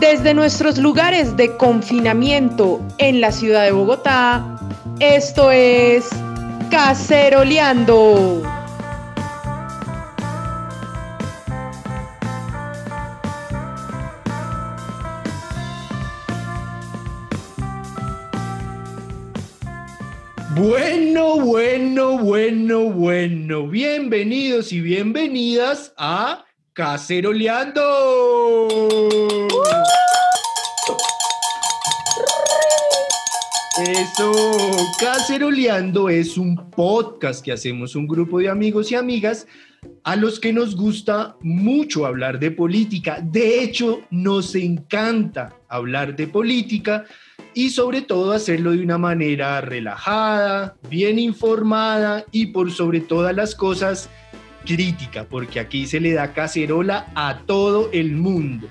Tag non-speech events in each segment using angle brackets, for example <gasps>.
Desde nuestros lugares de confinamiento en la ciudad de Bogotá, esto es Caceroleando. Bueno, bueno, bueno, bueno. Bienvenidos y bienvenidas a Caceroleando. Eso, Caceroleando es un podcast que hacemos un grupo de amigos y amigas a los que nos gusta mucho hablar de política. De hecho, nos encanta hablar de política y sobre todo hacerlo de una manera relajada, bien informada y por sobre todas las cosas crítica, porque aquí se le da cacerola a todo el mundo.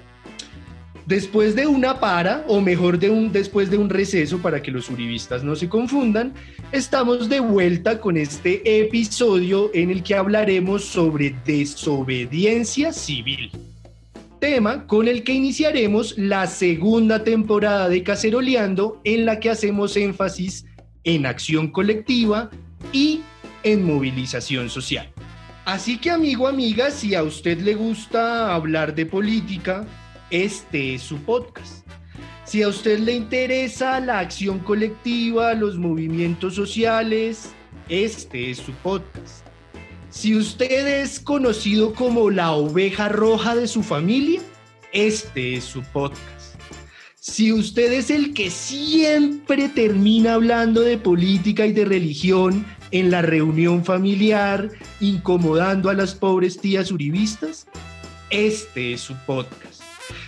Después de una para, o mejor de un, después de un receso para que los uribistas no se confundan, estamos de vuelta con este episodio en el que hablaremos sobre desobediencia civil. Tema con el que iniciaremos la segunda temporada de Caceroleando en la que hacemos énfasis en acción colectiva y en movilización social. Así que amigo, amiga, si a usted le gusta hablar de política, este es su podcast. Si a usted le interesa la acción colectiva, los movimientos sociales, este es su podcast. Si usted es conocido como la oveja roja de su familia, este es su podcast. Si usted es el que siempre termina hablando de política y de religión en la reunión familiar, incomodando a las pobres tías uribistas, este es su podcast.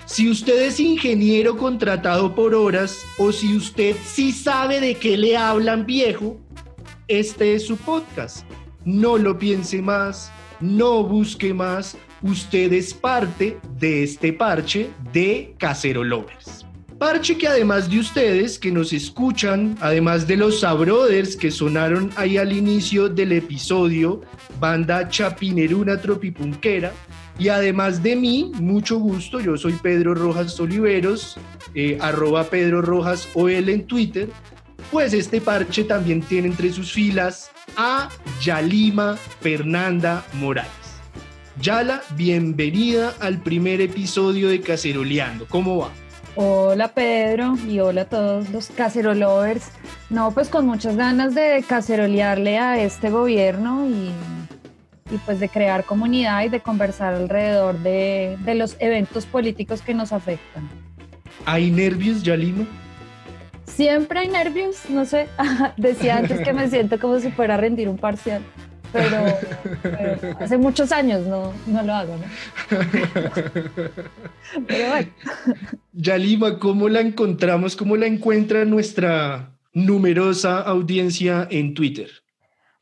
Si usted es ingeniero contratado por horas o si usted sí sabe de qué le hablan viejo, este es su podcast. No lo piense más, no busque más, usted es parte de este parche de Casero Lovers. Parche que además de ustedes que nos escuchan, además de los Sabrothers que sonaron ahí al inicio del episodio, banda chapineruna tropipunquera, y además de mí, mucho gusto, yo soy Pedro Rojas Oliveros, eh, arroba Pedro Rojas OL en Twitter, pues este parche también tiene entre sus filas a Yalima Fernanda Morales. Yala, bienvenida al primer episodio de Caceroleando. ¿Cómo va? Hola Pedro y hola a todos los cacerolovers. No, pues con muchas ganas de cacerolearle a este gobierno y, y pues de crear comunidad y de conversar alrededor de, de, los eventos políticos que nos afectan. ¿Hay nervios, Yalima? Siempre hay nervios, no sé. <laughs> Decía antes que me siento como si fuera a rendir un parcial <laughs> pero, hace muchos años no, no lo hago, ¿no? <laughs> Pero bueno. Yalima, ¿cómo la encontramos? ¿Cómo la encuentra nuestra numerosa audiencia en Twitter?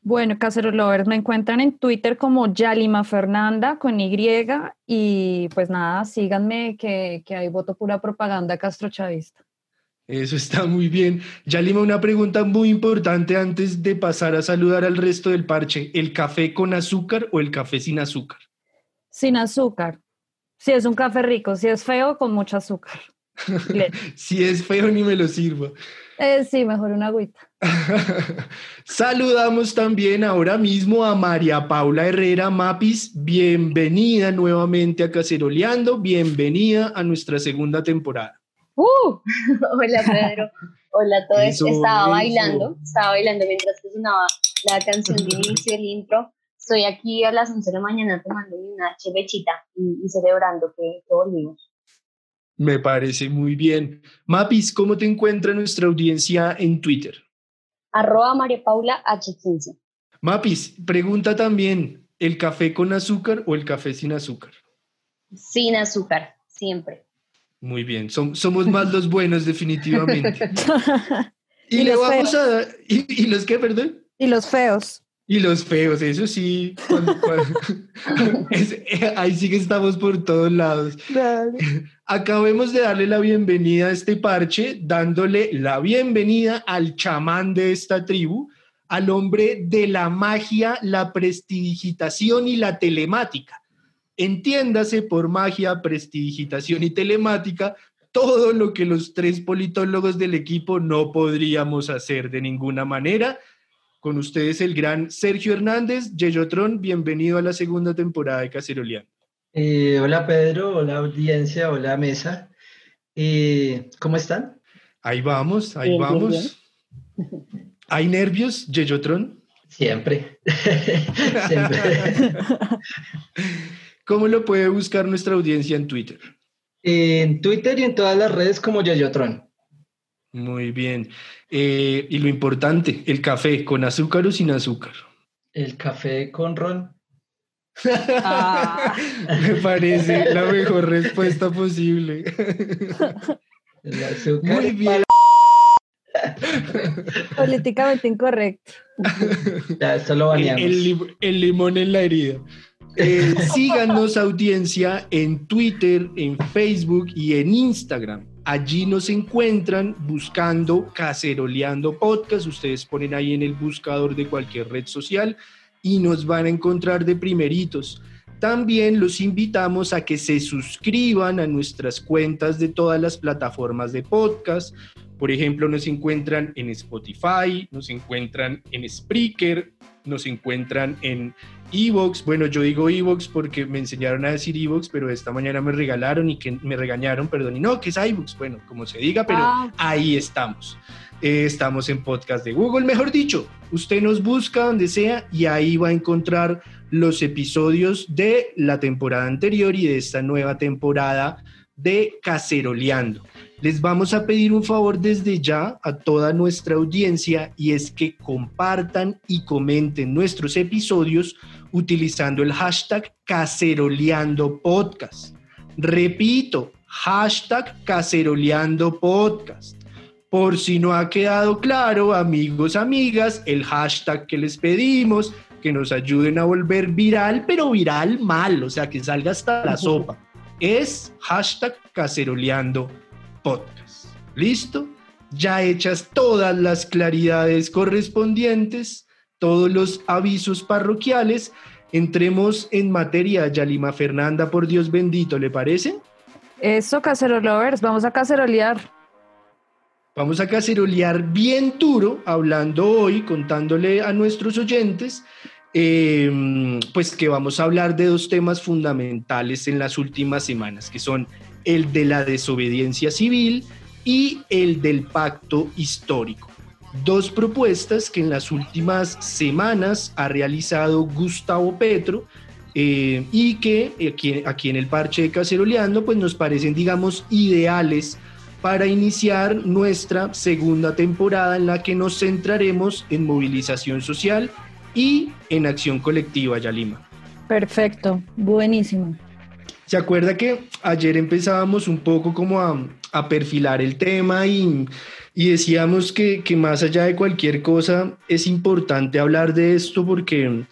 Bueno, Casero Lovers, me encuentran en Twitter como Yalima Fernanda con Y y pues nada, síganme que, que hay voto pura propaganda castrochavista. Eso está muy bien. Yalima, una pregunta muy importante antes de pasar a saludar al resto del parche. ¿El café con azúcar o el café sin azúcar? Sin azúcar. Si es un café rico, si es feo, con mucho azúcar. <laughs> si es feo, ni me lo sirvo. Eh, sí, mejor una agüita. <laughs> Saludamos también ahora mismo a María Paula Herrera Mapis. Bienvenida nuevamente a Caceroleando. Bienvenida a nuestra segunda temporada. Uh, <laughs> hola Pedro, hola a todos. estaba bailando, estaba bailando mientras que sonaba la canción de inicio, el intro. Estoy aquí a las 11 de la mañana tomando una chevechita y, celebrando que, volvimos. Me parece muy bien. Mapis, ¿cómo te encuentra nuestra audiencia en Twitter? Arroba María Paula H15. Mapis, pregunta también, ¿el café con azúcar o el café sin azúcar? Sin azúcar, siempre. Muy bien, somos más los buenos definitivamente. <laughs> y, le vamos a ¿y, los qué, perdón? Y los feos. Y los feos, eso sí. <laughs> ahí sí que estamos por todos lados. Acabemos de darle la bienvenida a este parche, dándole la bienvenida al chamán de esta tribu, al hombre de la magia, la prestidigitación y la telemática Entiéndase por magia, prestidigitación y telemática todo lo que los tres politólogos del equipo no podríamos hacer de ninguna manera. Con ustedes el gran Sergio Hernández, Yeyotron, bienvenido a la segunda temporada de Caceroleando. Eh, hola Pedro, hola audiencia, hola mesa. Eh, ¿Cómo están? Ahí vamos, ahí vamos. ¿Hay nervios, Yeyotron? Siempre. <laughs> Siempre. <laughs> ¿Cómo lo puede buscar nuestra audiencia en Twitter? En Twitter y en todas las redes como Yeyotron. Muy bien. Eh, y lo importante, el café, ¿con azúcar o sin azúcar? El café con ron. Ah. <laughs> Me parece la mejor respuesta <laughs> posible. El azúcar. Muy bien. Políticamente incorrecto. Ya, esto lo baneamos. El, el limón en la herida. Eh, síganos audiencia en Twitter, en Facebook y en Instagram. Allí nos encuentran buscando Caceroleando Podcast. Ustedes ponen ahí en el buscador de cualquier red social y nos van a encontrar de primeritos. También los invitamos a que se suscriban a nuestras cuentas de todas las plataformas de podcast. Por ejemplo, nos encuentran en Spotify, nos encuentran en Spreaker, nos encuentran en Evox. Bueno, yo digo Evox porque me enseñaron a decir Evox, pero esta mañana me regalaron y que me regañaron, perdón, y no, que es iVoox. Bueno, como se diga, pero Ah. ahí estamos. Eh, estamos en podcast de Google, mejor dicho. Usted nos busca donde sea y ahí va a encontrar los episodios de la temporada anterior y de esta nueva temporada de Caceroleando. Les vamos a pedir un favor desde ya a toda nuestra audiencia y es que compartan y comenten nuestros episodios utilizando el hashtag Caceroleando Podcast. Repito, hashtag Caceroleando Podcast. Por si no ha quedado claro, amigos, amigas, el hashtag que les pedimos, que nos ayuden a volver viral, pero viral mal, o sea, que salga hasta la sopa, es hashtag Caceroleando Podcast. ¿Listo? Ya hechas todas las claridades correspondientes, todos los avisos parroquiales, entremos en materia. Yalima Fernanda, por Dios bendito, ¿le parece? Eso, cacerolovers, vamos a cacerolear. Vamos a cacerolear bien duro, hablando hoy, contándole a nuestros oyentes, eh, pues que vamos a hablar de dos temas fundamentales en las últimas semanas, que son el de la desobediencia civil y el del pacto histórico. Dos propuestas que en las últimas semanas ha realizado Gustavo Petro eh, y que aquí, aquí en el parche de Caceroleando pues nos parecen digamos ideales para iniciar nuestra segunda temporada en la que nos centraremos en movilización social y en acción colectiva, Yalima. Perfecto, buenísimo. ¿Se acuerda que ayer empezábamos un poco como a, a perfilar el tema y, y decíamos que, que, más allá de cualquier cosa es importante hablar de esto porque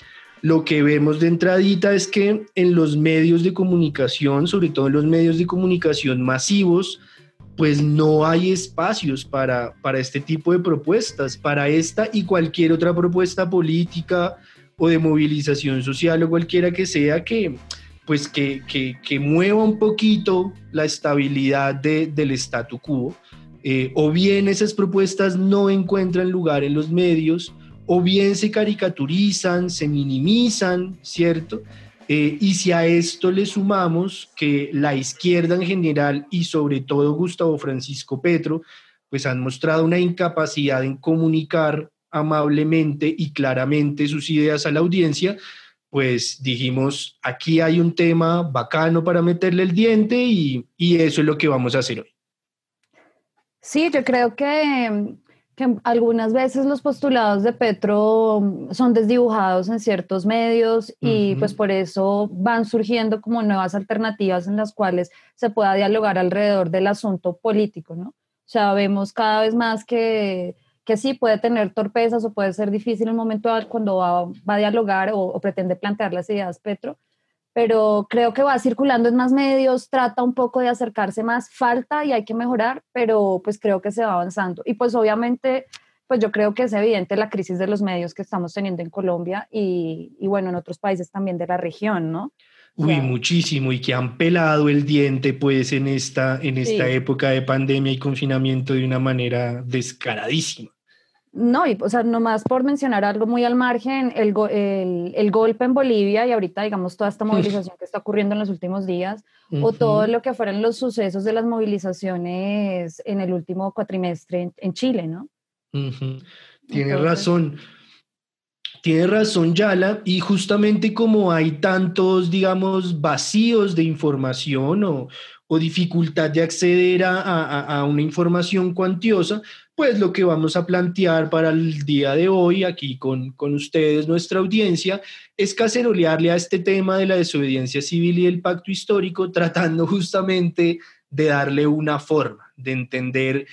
lo que vemos de entradita es que en los medios de comunicación, sobre todo en los medios de comunicación masivos, pues no hay espacios para, para este tipo de propuestas, para esta y cualquier otra propuesta política o de movilización social o cualquiera que sea que, pues que, que, que mueva un poquito la estabilidad de, del statu quo, eh, o bien esas propuestas no encuentran lugar en los medios, o bien se caricaturizan, se minimizan, ¿cierto? Eh, y si a esto le sumamos que la izquierda en general y sobre todo Gustavo Francisco Petro, pues han mostrado una incapacidad en comunicar amablemente y claramente sus ideas a la audiencia, pues dijimos, aquí hay un tema bacano para meterle el diente y, y eso es lo que vamos a hacer hoy. Sí, yo creo que, que, algunas veces los postulados de Petro son desdibujados en ciertos medios y uh -huh. pues por eso van surgiendo como nuevas alternativas en las cuales se pueda dialogar alrededor del asunto político, ¿no? O sea, vemos cada vez más que, que sí puede tener torpezas o puede ser difícil en un momento cuando va, va a dialogar o, o pretende plantear las ideas Petro, pero creo que va circulando en más medios, trata un poco de acercarse más, falta y hay que mejorar, pero pues creo que se va avanzando. Y pues obviamente, pues yo creo que es evidente la crisis de los medios que estamos teniendo en Colombia y, y bueno, en otros países también de la región, ¿no? Uy, muchísimo, y que han pelado el diente pues en esta, en esta época de pandemia y confinamiento de una manera descaradísima. No, y o sea, nomás por mencionar algo muy al margen, el, el, golpe en Bolivia y ahorita, digamos, toda esta <laughs> movilización que está ocurriendo en los últimos días, o todo lo que fueron los sucesos de las movilizaciones en el último cuatrimestre en, Chile, ¿no? Tiene razón. Tiene razón Yala, y justamente como hay tantos, digamos, vacíos de información o, o dificultad de acceder a, a, a, una información cuantiosa, pues lo que vamos a plantear para el día de hoy aquí con, con ustedes, nuestra audiencia, es cacerolearle a este tema de la desobediencia civil y el pacto histórico, tratando justamente de darle una forma, de entender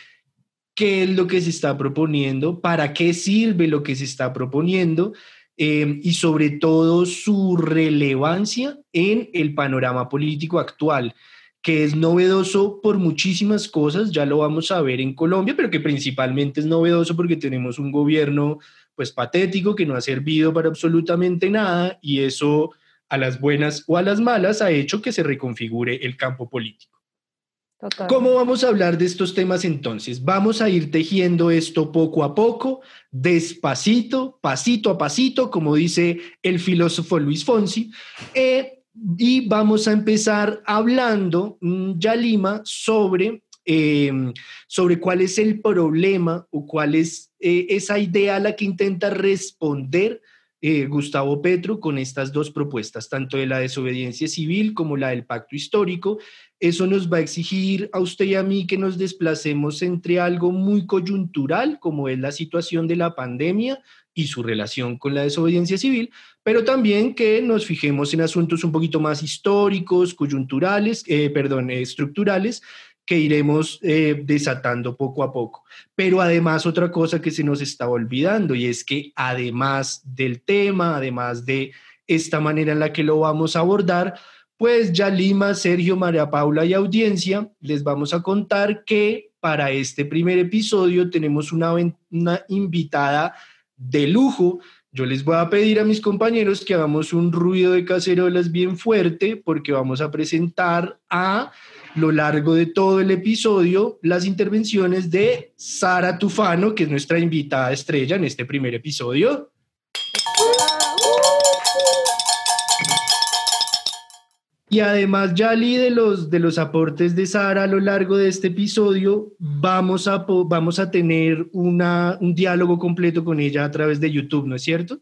qué es lo que se está proponiendo, para qué sirve lo que se está proponiendo eh, y sobre todo su relevancia en el panorama político actual que es novedoso por muchísimas cosas, ya lo vamos a ver en Colombia, pero que principalmente es novedoso porque tenemos un gobierno pues patético que no ha servido para absolutamente nada y eso a las buenas o a las malas ha hecho que se reconfigure el campo político. ¿Cómo vamos a hablar de estos temas entonces? Vamos a ir tejiendo esto poco a poco, despacito, pasito a pasito, como dice el filósofo Luis Fonsi. Eh, y vamos a empezar hablando, mm, ya Lima, sobre, em, sobre cuál es el problema o cuál es eh, esa idea a la que intenta responder eh, Gustavo Petro con estas dos propuestas, tanto de la desobediencia civil como la del pacto histórico. Eso nos va a exigir a usted y a mí que nos desplacemos entre algo muy coyuntural, como es la situación de la pandemia, y su relación con la desobediencia civil, pero también que nos fijemos en asuntos un poquito más históricos, coyunturales, eh, perdón, estructurales, que iremos eh, desatando poco a poco. Pero además otra cosa que se nos está olvidando y es que además del tema, además de esta manera en la que lo vamos a abordar, pues ya Lima, Sergio, María Paula y audiencia, les vamos a contar que para este primer episodio tenemos una, una invitada de lujo. Yo les voy a pedir a mis compañeros que hagamos un ruido de cacerolas bien fuerte porque vamos a presentar a lo largo de todo el episodio las intervenciones de Sara Tufano, que es nuestra invitada estrella en este primer episodio. Y además, Yali, de los, de los aportes de Sara a lo largo de este episodio, vamos a, vamos a tener una, un diálogo completo con ella a través de YouTube, ¿no es cierto?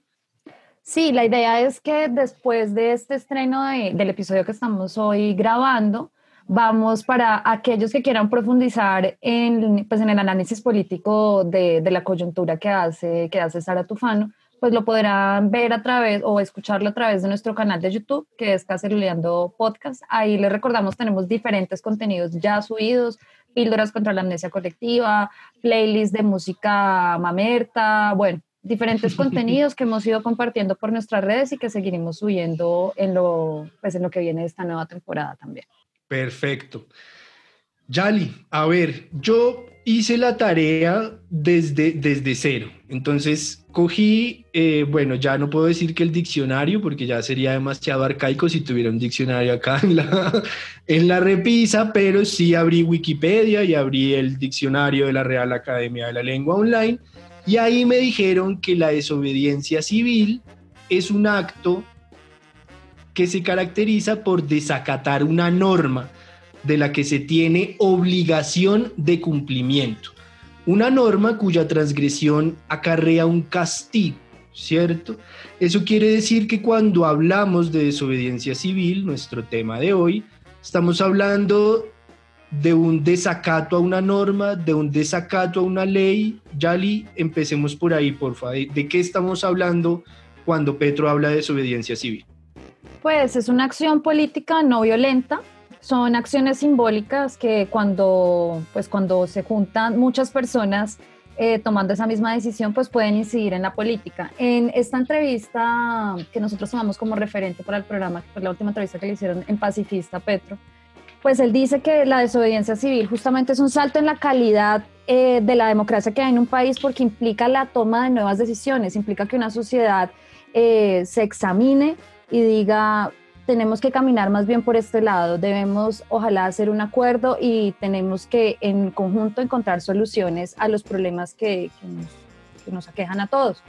Sí, la idea es que después de este estreno del episodio que estamos hoy grabando, vamos para aquellos que quieran profundizar en, pues, en el análisis político de, de la coyuntura que hace, que hace Sara Tufano pues lo podrán ver a través o escucharlo a través de nuestro canal de YouTube, que es Caceroleando Podcast. Ahí les recordamos, tenemos diferentes contenidos ya subidos, píldoras contra la amnesia colectiva, playlists de música mamerta, bueno, diferentes <laughs> contenidos que hemos ido compartiendo por nuestras redes y que seguiremos subiendo en lo, pues en lo que viene de esta nueva temporada también. Perfecto. Yali, a ver, yo hice la tarea desde, desde cero. Entonces cogí, eh, bueno, ya no puedo decir que el diccionario, porque ya sería demasiado arcaico si tuviera un diccionario acá en la, <laughs> en la repisa, pero sí abrí Wikipedia y abrí el diccionario de la Real Academia de la Lengua Online. Y ahí me dijeron que la desobediencia civil es un acto que se caracteriza por desacatar una norma de la que se tiene obligación de cumplimiento. Una norma cuya transgresión acarrea un castigo, ¿cierto? Eso quiere decir que cuando hablamos de desobediencia civil, nuestro tema de hoy, estamos hablando de un desacato a una norma, de un desacato a una ley. Yali, empecemos por ahí, por favor. ¿De qué estamos hablando cuando Petro habla de desobediencia civil? Pues es una acción política no violenta son acciones simbólicas que cuando, pues cuando se juntan muchas personas eh, tomando esa misma decisión, pues pueden incidir en la política. En esta entrevista que nosotros tomamos como referente para el programa, fue la última entrevista que le hicieron en Pacifista Petro, pues él dice que la desobediencia civil justamente es un salto en la calidad eh, de la democracia que hay en un país porque implica la toma de nuevas decisiones, implica que una sociedad eh, se examine y diga tenemos que caminar más bien por este lado, debemos ojalá hacer un acuerdo y tenemos que en conjunto encontrar soluciones a los problemas que, nos, aquejan a todos.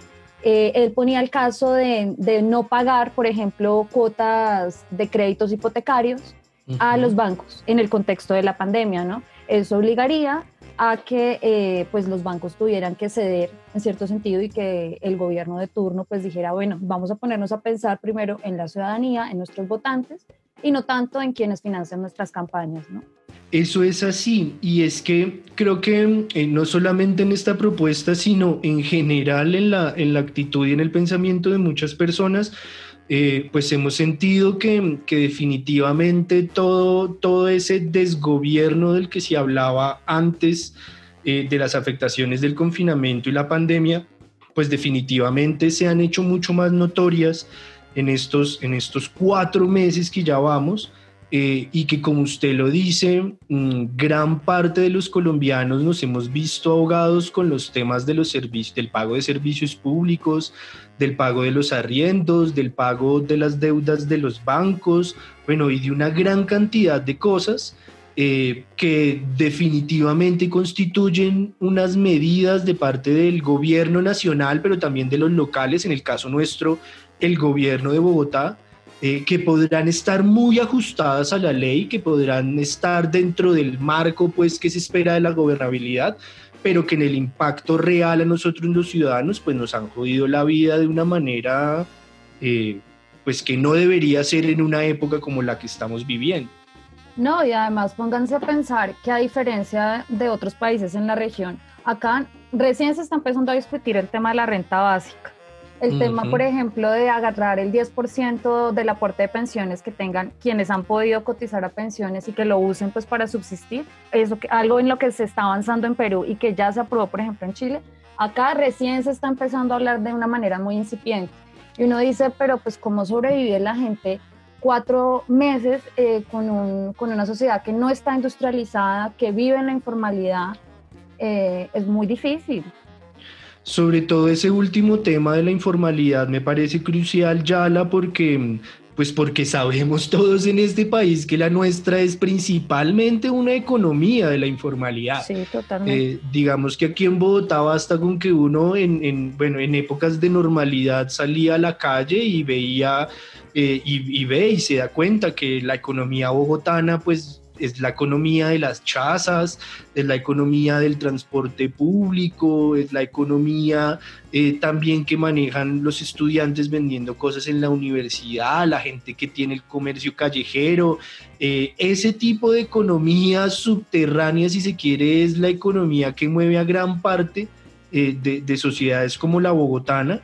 Eh, él ponía el caso de, no pagar, por ejemplo, cuotas de créditos hipotecarios a los bancos en el contexto de la pandemia, ¿no? Eso obligaría a que eh, pues los bancos tuvieran que ceder en cierto sentido y que el gobierno de turno pues dijera, bueno, vamos a ponernos a pensar primero en la ciudadanía, en nuestros votantes y no tanto en quienes financian nuestras campañas, ¿no? Eso es así y es que creo que eh, no solamente en esta propuesta, sino en general en la, en la actitud y en el pensamiento de muchas personas, eh, pues hemos sentido que, definitivamente todo, todo ese desgobierno del que se hablaba antes eh, de las afectaciones del confinamiento y la pandemia, pues definitivamente se han hecho mucho más notorias en estos, en estos cuatro meses que ya vamos eh, y que como usted lo dice, mm, gran parte de los colombianos nos hemos visto ahogados con los temas de los servicios, del pago de servicios públicos, del pago de los arriendos, del pago de las deudas de los bancos, bueno, y de una gran cantidad de cosas eh, que definitivamente constituyen unas medidas de parte del gobierno nacional, pero también de los locales, en el caso nuestro, el gobierno de Bogotá, eh, que podrán estar muy ajustadas a la ley, que podrán estar dentro del marco pues que se espera de la gobernabilidad, pero que en el impacto real a nosotros los ciudadanos pues nos han jodido la vida de una manera eh, pues que no debería ser en una época como la que estamos viviendo. No, y además pónganse a pensar que a diferencia de otros países en la región, acá recién se está empezando a discutir el tema de la renta básica. El tema, por ejemplo, de agarrar el 10% del aporte de pensiones que tengan quienes han podido cotizar a pensiones y que lo usen pues para subsistir, eso que, algo en lo que se está avanzando en Perú y que ya se aprobó, por ejemplo, en Chile. Acá recién se está empezando a hablar de una manera muy incipiente. Y uno dice, pero pues cómo sobrevive la gente cuatro meses eh, con, un, con, una sociedad que no está industrializada, que vive en la informalidad, eh, es muy difícil. Sobre todo ese último tema de la informalidad me parece crucial, Yala, porque pues porque sabemos <laughs> todos en este país que la nuestra es principalmente una economía de la informalidad. Sí, totalmente. Eh, digamos que aquí en Bogotá basta con que uno en, bueno, en épocas de normalidad salía a la calle y veía eh, y, y, ve y se da cuenta que la economía bogotana pues es la economía de las chazas, es la economía del transporte público, es la economía eh, también que manejan los estudiantes vendiendo cosas en la universidad, la gente que tiene el comercio callejero. Eh, ese tipo de economía subterránea, si se quiere, es la economía que mueve a gran parte eh, de, sociedades como la bogotana.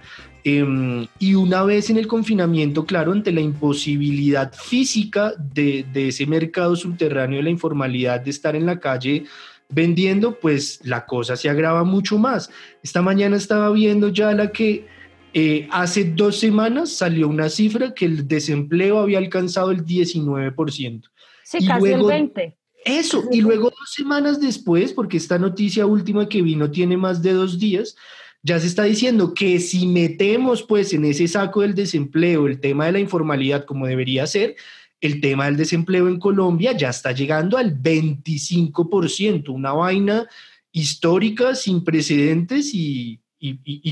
Em, y una vez en el confinamiento, claro, ante la imposibilidad física de, ese mercado subterráneo de la informalidad, de estar en la calle vendiendo, pues la cosa se agrava mucho más. Esta mañana estaba viendo ya la que eh, hace dos semanas salió una cifra que el desempleo había alcanzado el 19%. Sí, casi el 20%. Eso, y luego dos semanas después, porque esta noticia última que vino tiene más de dos días, ya se está diciendo que si metemos pues en ese saco del desempleo el tema de la informalidad como debería ser, el tema del desempleo en Colombia ya está llegando al 25%, una vaina histórica sin precedentes y,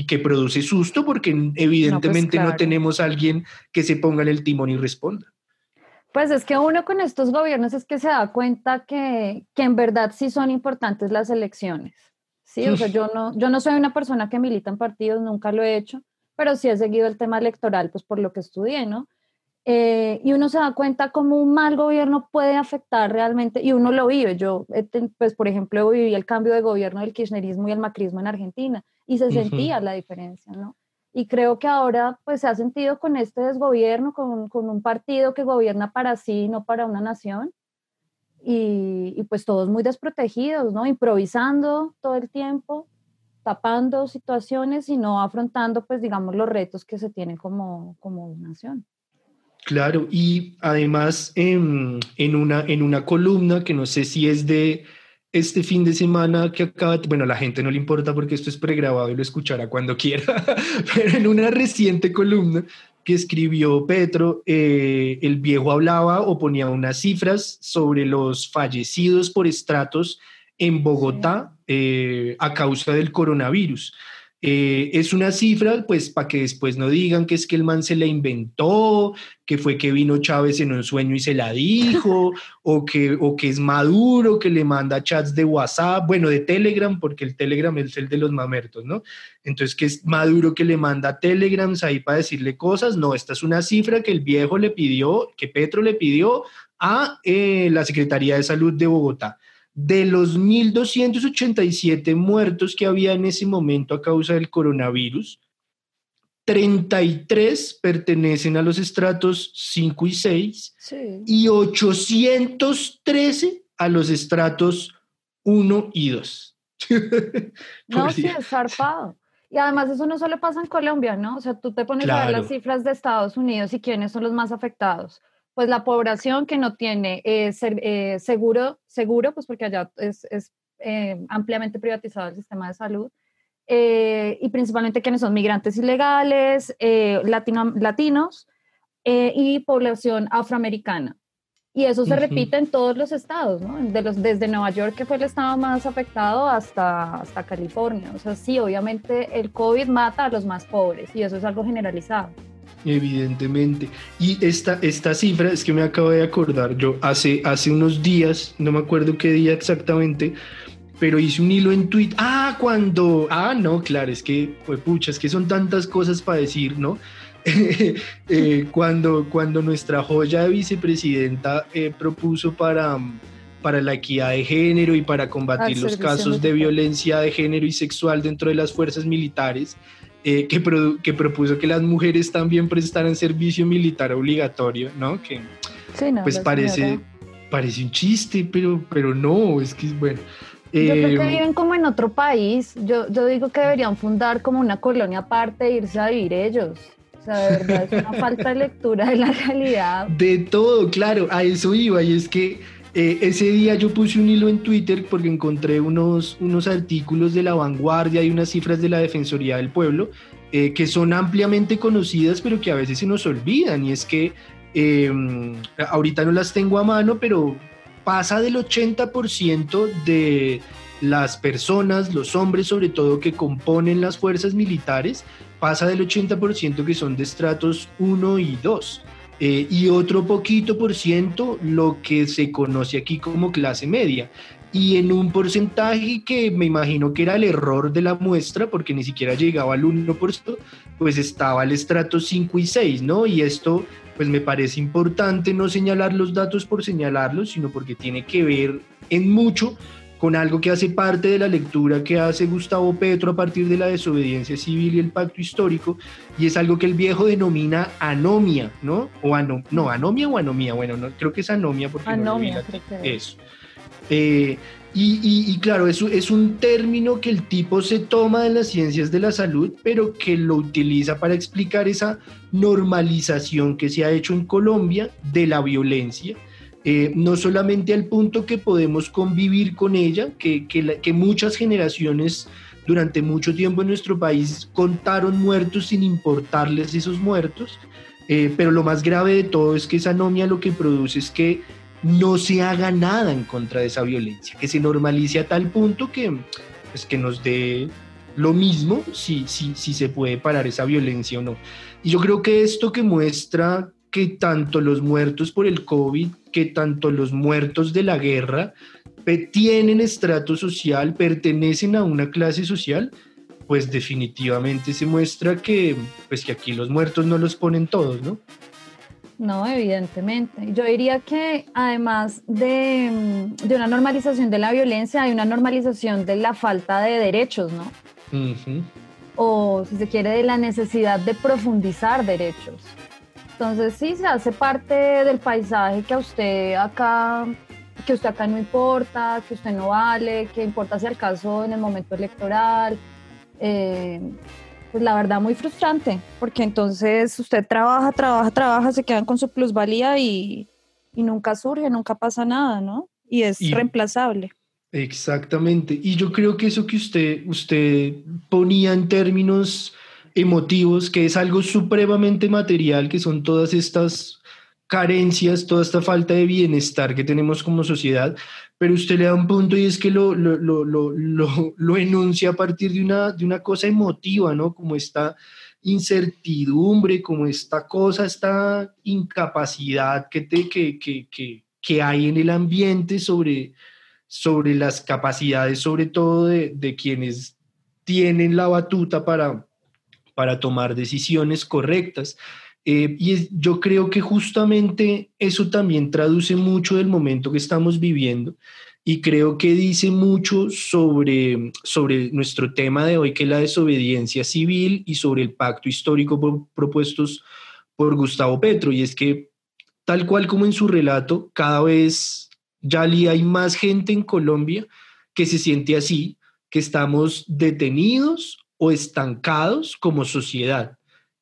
que produce susto porque pues, evidentemente no, tenemos a alguien que se ponga en el timón y responda. Pues es que uno con estos gobiernos es que se da cuenta que, que en verdad sí son importantes las elecciones. Sí, o sea, yo no, yo no soy una persona que milita en partidos, nunca lo he hecho, pero sí he seguido el tema electoral, pues por lo que estudié, ¿no? Eh, y uno se da cuenta cómo un mal gobierno puede afectar realmente, y uno lo vive. Yo, pues, por ejemplo, viví el cambio de gobierno del kirchnerismo y el macrismo en Argentina, y se sentía la diferencia, ¿no? Y creo que ahora, pues, se ha sentido con este desgobierno, con, con un partido que gobierna para sí, no para una nación, y, pues todos muy desprotegidos, ¿no? Improvisando todo el tiempo, tapando situaciones y no afrontando, pues digamos, los retos que se tienen como, como nación. Claro, y además en, en, una, en una columna que no sé si es de este fin de semana que acaba, bueno, a la gente no le importa porque esto es pregrabado y lo escuchará cuando quiera, <laughs> pero en una reciente columna que escribió Petro, eh, el viejo hablaba o ponía unas cifras sobre los fallecidos por estratos en Bogotá eh, a causa del coronavirus. Eh, es una cifra, pues, para que después no digan que es que el man se la inventó, que fue que vino Chávez en un sueño y se la dijo, <laughs> o, que, o que es Maduro, que le manda chats de WhatsApp, bueno, de Telegram, porque el Telegram es el de los mamertos, ¿no? Entonces, que es Maduro que le manda Telegrams ahí para decirle cosas. No, esta es una cifra que el viejo le pidió, que Petro le pidió a eh, la Secretaría de Salud de Bogotá de los 1.287 muertos que había en ese momento a causa del coronavirus, 33 pertenecen a los estratos 5 y 6 y 813 a los estratos 1 y 2. <laughs> no, sí, es zarpado. Y además eso no solo pasa en Colombia, ¿no? O sea, tú te pones a ver las cifras de Estados Unidos y quiénes son los más afectados pues la población que no tiene eh, eh, seguro, seguro, pues porque allá es, es eh, ampliamente privatizado el sistema de salud, y principalmente quienes son migrantes ilegales, latino, latinos y población afroamericana. Y eso se repite en todos los estados, ¿no? De los, desde Nueva York, que fue el estado más afectado, hasta, hasta California. O sea, sí, obviamente el COVID mata a los más pobres y eso es algo generalizado. Evidentemente. Y esta, esta cifra es que me acabo de acordar, yo hace, hace unos días, no me acuerdo qué día exactamente, pero hice un hilo en Twitter. Ah, cuando. Ah, no, claro, es que, pues pucha, es que son tantas cosas para decir, ¿no? <laughs> Eh, cuando, cuando nuestra joya de vicepresidenta eh, propuso para, para la equidad de género y para combatir los casos de violencia de género y sexual dentro de las fuerzas militares, eh, que, que, propuso que las mujeres también prestaran servicio militar obligatorio, ¿no? Que pues parece, parece un chiste, pero, pero no, es que bueno. Yo creo que eh, viven como en otro país. Yo, yo digo que deberían fundar como una colonia aparte e irse a vivir ellos. O sea, de verdad es una <laughs> falta de lectura de la realidad. De todo, claro, a eso iba. Y es que eh, ese día yo puse un hilo en Twitter porque encontré unos, unos artículos de la vanguardia y unas cifras de la Defensoría del Pueblo eh, que son ampliamente conocidas pero que a veces se nos olvidan y es que eh, ahorita no las tengo a mano pero pasa del 80% de las personas, los hombres sobre todo que componen las fuerzas militares, pasa del 80% que son de estratos 1 y 2. Eh, y otro poquito por ciento lo que se conoce aquí como clase media. Y en un porcentaje que me imagino que era el error de la muestra, porque ni siquiera llegaba al 1%, pues estaba el estrato 5 y 6, ¿no? Y esto, pues me parece importante no señalar los datos por señalarlos, sino porque tiene que ver en mucho con algo que hace parte de la lectura que hace Gustavo Petro a partir de la desobediencia civil y el pacto histórico, y es algo que el viejo denomina anomia, ¿no? O no, anomia o anomía, bueno, no, creo que es anomia porque anomia, no eso. Eh, y, y, claro, eso es un término que el tipo se toma de las ciencias de la salud, pero que lo utiliza para explicar esa normalización que se ha hecho en Colombia de la violencia eh, no solamente al punto que podemos convivir con ella, que, que, muchas generaciones durante mucho tiempo en nuestro país contaron muertos sin importarles esos muertos, eh, pero lo más grave de todo es que esa anomia lo que produce es que no se haga nada en contra de esa violencia, que se normalice a tal punto que, pues, que nos dé lo mismo si, si, si se puede parar esa violencia o no. Y yo creo que esto que muestra que tanto los muertos por el COVID, que tanto los muertos de la guerra tienen estrato social, pertenecen a una clase social, pues definitivamente se muestra que, pues que aquí los muertos no los ponen todos, ¿no? No, evidentemente. Yo diría que además de, de, una normalización de la violencia, hay una normalización de la falta de derechos, ¿no? O si se quiere, de la necesidad de profundizar derechos. Entonces sí se hace parte del paisaje que a usted acá, que usted acá no importa, que usted no vale, que importa si al caso en el momento electoral. Eh, pues la verdad muy frustrante, porque entonces usted trabaja, trabaja, trabaja, se quedan con su plusvalía y, y nunca surge, nunca pasa nada, ¿no? Y es reemplazable. Exactamente. Y yo creo que eso que usted, usted ponía en términos emotivos, que es algo supremamente material, que son todas estas carencias, toda esta falta de bienestar que tenemos como sociedad, pero usted le da un punto y es que lo, lo, lo, lo, enuncia a partir de una, de una cosa emotiva, ¿no? Como esta incertidumbre, como esta cosa, esta incapacidad que, te, que, que, que, que hay en el ambiente sobre, sobre las capacidades, sobre todo de, de quienes tienen la batuta para, para tomar decisiones correctas. Eh, y yo creo que justamente eso también traduce mucho del momento que estamos viviendo y creo que dice mucho sobre, sobre nuestro tema de hoy, que es la desobediencia civil y sobre el pacto histórico propuestos por Gustavo Petro. Y es que, tal cual como en su relato, cada vez ya hay más gente en Colombia que se siente así, que estamos detenidos o estancados como sociedad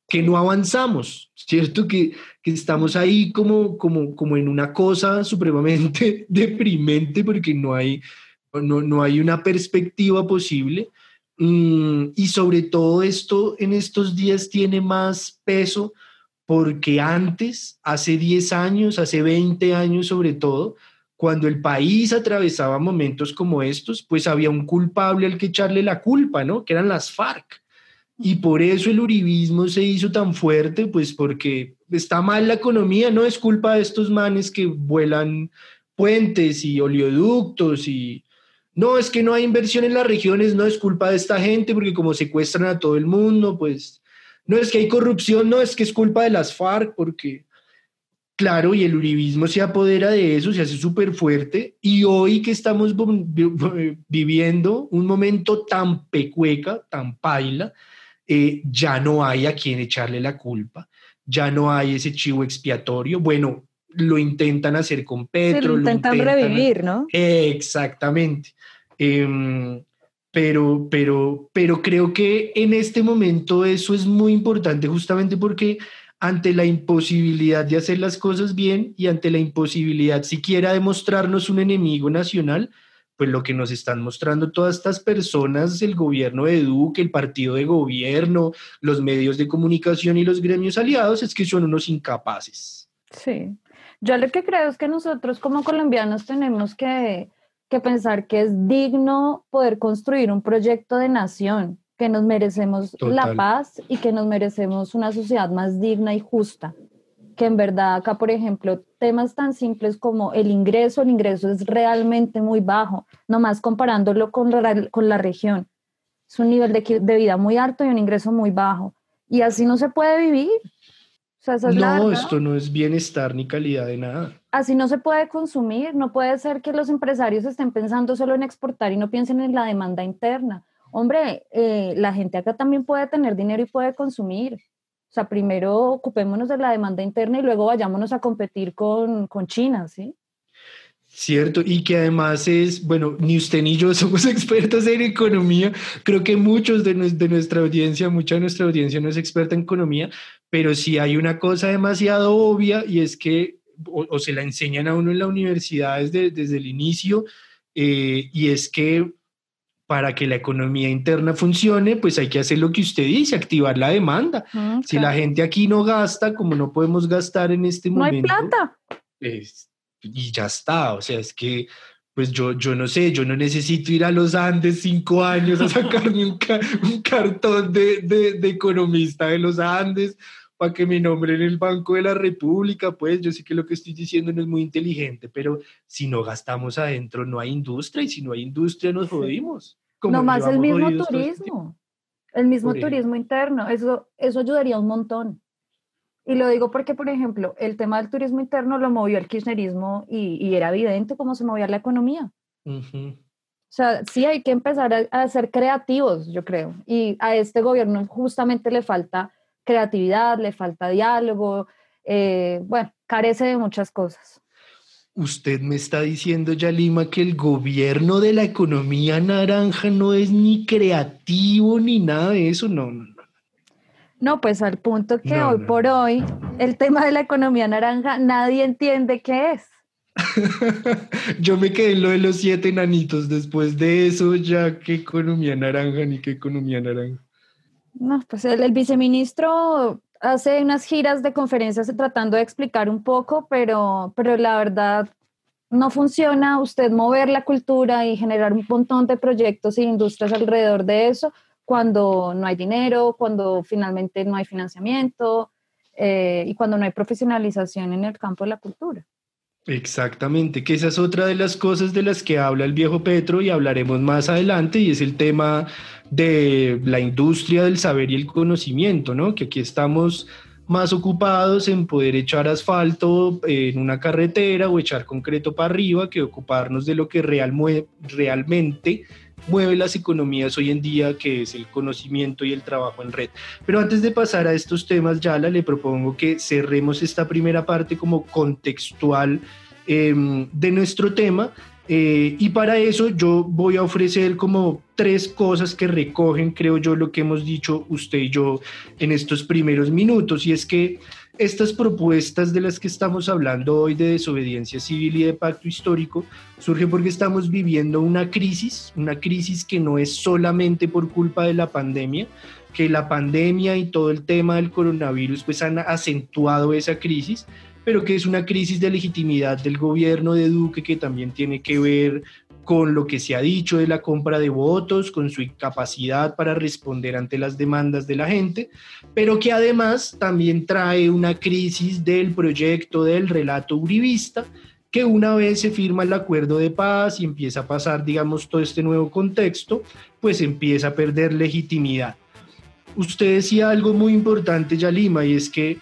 que no avanzamos, ¿cierto? Que, que estamos ahí como, como, como en una cosa supremamente <laughs> deprimente porque no hay, no, no hay una perspectiva posible. Mm, y sobre todo esto en estos días tiene más peso porque antes, hace 10 años, hace 20 años sobre todo, cuando el país atravesaba momentos como estos, pues había un culpable al que echarle la culpa, ¿no? Que eran las FARC. Y por eso el uribismo se hizo tan fuerte, pues porque está mal la economía, no es culpa de estos manes que vuelan puentes y oleoductos y no, es que no hay inversión en las regiones, no es culpa de esta gente porque como secuestran a todo el mundo, pues no es que hay corrupción, no es que es culpa de las FARC porque claro, y el uribismo se apodera de eso, se hace súper fuerte y hoy que estamos <laughs> viviendo un momento tan pecueca, tan paila, eh, ya no hay a quien echarle la culpa, ya no hay ese chivo expiatorio. Bueno, lo intentan hacer con Petro. lo intentan, revivir, ¿no? Exactamente. Em, pero, pero, pero creo que en este momento eso es muy importante justamente porque ante la imposibilidad de hacer las cosas bien y ante la imposibilidad siquiera de mostrarnos un enemigo nacional, pues lo que nos están mostrando todas estas personas, el gobierno de Duque, el partido de gobierno, los medios de comunicación y los gremios aliados, es que son unos incapaces. Sí, yo lo que creo es que nosotros como colombianos tenemos que, que pensar que es digno poder construir un proyecto de nación, que nos merecemos la paz y que nos merecemos una sociedad más digna y justa que en verdad acá, por ejemplo, temas tan simples como el ingreso, el ingreso es realmente muy bajo, nomás comparándolo con la, con la región. Es un nivel de, de, vida muy alto y un ingreso muy bajo. Y así no se puede vivir. no, esto no es bienestar ni calidad de nada. Así no se puede consumir. No puede ser que los empresarios estén pensando solo en exportar y no piensen en la demanda interna. Hombre, eh, la gente acá también puede tener dinero y puede consumir. O sea, primero ocupémonos de la demanda interna y luego vayámonos a competir con, con China, ¿sí? Cierto, y que además es, bueno, ni usted ni yo <laughs> somos expertos en economía, creo que muchos de, de, nuestra audiencia, mucha de nuestra audiencia no es experta en economía, pero sí hay una cosa demasiado obvia y es que o, se la enseñan a uno en la universidad desde, desde el inicio, eh, y es que para que la economía interna funcione, pues hay que hacer lo que usted dice, activar la demanda. Mm, si la gente aquí no gasta, como no podemos gastar en este momento. No hay plata. y ya está, o sea, es que, pues yo, yo no sé, yo no necesito ir a los Andes cinco años a sacarme un, cartón de, de, economista de los Andes para que me nombre en el Banco de la República, pues yo sé que lo que estoy diciendo no es muy inteligente, pero si no gastamos adentro no hay industria y si no hay industria nos jodimos. No más el mismo este turismo, el mismo turismo interno, eso, eso ayudaría un montón. Y lo digo porque, por ejemplo, el tema del turismo interno lo movió el kirchnerismo y, era evidente cómo se movía la economía. O sea, sí hay que empezar a, a, ser creativos, yo creo. Y a este gobierno justamente le falta creatividad, le falta diálogo, eh, bueno, carece de muchas cosas. Usted me está diciendo, Yalima, que el gobierno de la economía naranja no es ni creativo ni nada de eso, no, no. No, pues al punto que hoy por hoy el tema de la economía naranja nadie entiende qué es. <laughs> Yo me quedé en lo de los siete enanitos. Después de eso, ya qué economía naranja ni qué economía naranja. No, pues el, viceministro hace unas giras de conferencias tratando de explicar un poco, pero, pero la verdad no funciona usted mover la cultura y generar un montón de proyectos e industrias alrededor de eso cuando no hay dinero, cuando finalmente no hay financiamiento eh, y cuando no hay profesionalización en el campo de la cultura. Exactamente, que esa es otra de las cosas de las que habla el viejo Petro y hablaremos más adelante y es el tema de la industria del saber y el conocimiento, ¿no? Que aquí estamos más ocupados en poder echar asfalto en una carretera o echar concreto para arriba que ocuparnos de lo que real, realmente mueve las economías hoy en día, que es el conocimiento y el trabajo en red. Pero antes de pasar a estos temas, Yala, le propongo que cerremos esta primera parte como contextual em, de nuestro tema. Eh, y para eso yo voy a ofrecer como tres cosas que recogen, creo yo, lo que hemos dicho usted y yo en estos primeros minutos. Y es que estas propuestas de las que estamos hablando hoy de desobediencia civil y de pacto histórico surgen porque estamos viviendo una crisis, una crisis que no es solamente por culpa de la pandemia, que la pandemia y todo el tema del coronavirus pues han acentuado esa crisis, pero que es una crisis de legitimidad del gobierno de Duque que también tiene que ver con lo que se ha dicho de la compra de votos, con su incapacidad para responder ante las demandas de la gente, pero que además también trae una crisis del proyecto del relato uribista, que una vez se firma el acuerdo de paz y empieza a pasar, digamos, todo este nuevo contexto, pues empieza a perder legitimidad. Usted decía algo muy importante, Yalima, y es que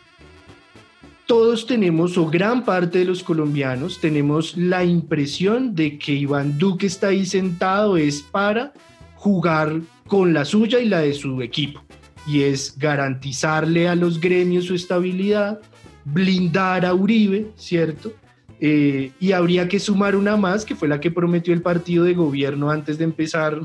todos tenemos, o gran parte de los colombianos, tenemos la impresión de que Iván Duque está ahí sentado es para jugar con la suya y la de su equipo. Y es garantizarle a los gremios su estabilidad, blindar a Uribe, ¿cierto? Eh, y habría que sumar una más, que fue la que prometió el partido de gobierno antes de empezar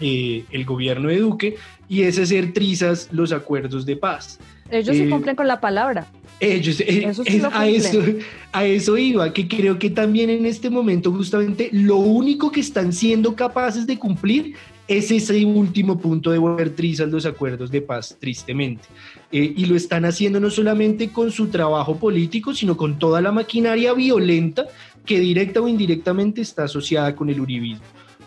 eh, el gobierno de Duque, y es hacer trizas los acuerdos de paz. Ellos sí eh, cumplen con la palabra. Ellos, eh, a, eso, a eso iba, que creo que también en este momento justamente lo único que están siendo capaces de cumplir es ese último punto de volver trizas los acuerdos de paz, tristemente. Eh, y lo están haciendo no solamente con su trabajo político, sino con toda la maquinaria violenta que directa o indirectamente está asociada con el uribismo.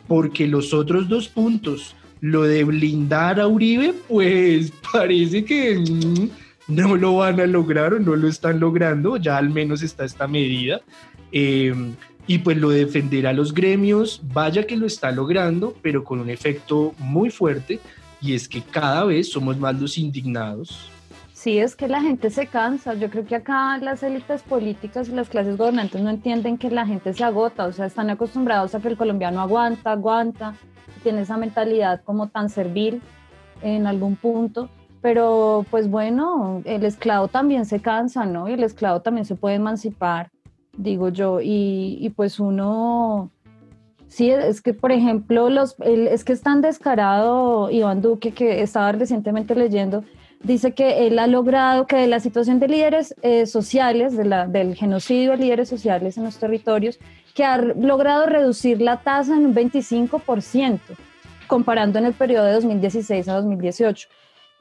Porque los otros dos puntos, lo de blindar a Uribe, pues <laughs> parece que... Mm, <laughs> no lo van a lograr o no lo están logrando, ya al menos está esta medida. Em, y pues lo de defender a los gremios, vaya que lo está logrando, pero con un efecto muy fuerte, y es que cada vez somos más los indignados. Sí, es que la gente se cansa. Yo creo que acá las élites políticas y las clases gobernantes no entienden que la gente se agota, o sea, están acostumbrados a que el colombiano aguanta, aguanta, tiene esa mentalidad como tan servil en algún punto pero pues bueno, el esclavo también se cansa, ¿no? Y el esclavo también se puede emancipar, digo yo, y, pues uno, sí, es que por ejemplo, los, es que es tan descarado Iván Duque que estaba recientemente leyendo, dice que él ha logrado que la situación de líderes eh, sociales, del genocidio de líderes sociales en los territorios, que ha logrado reducir la tasa en un 25%, comparando en el periodo de 2016 a 2018.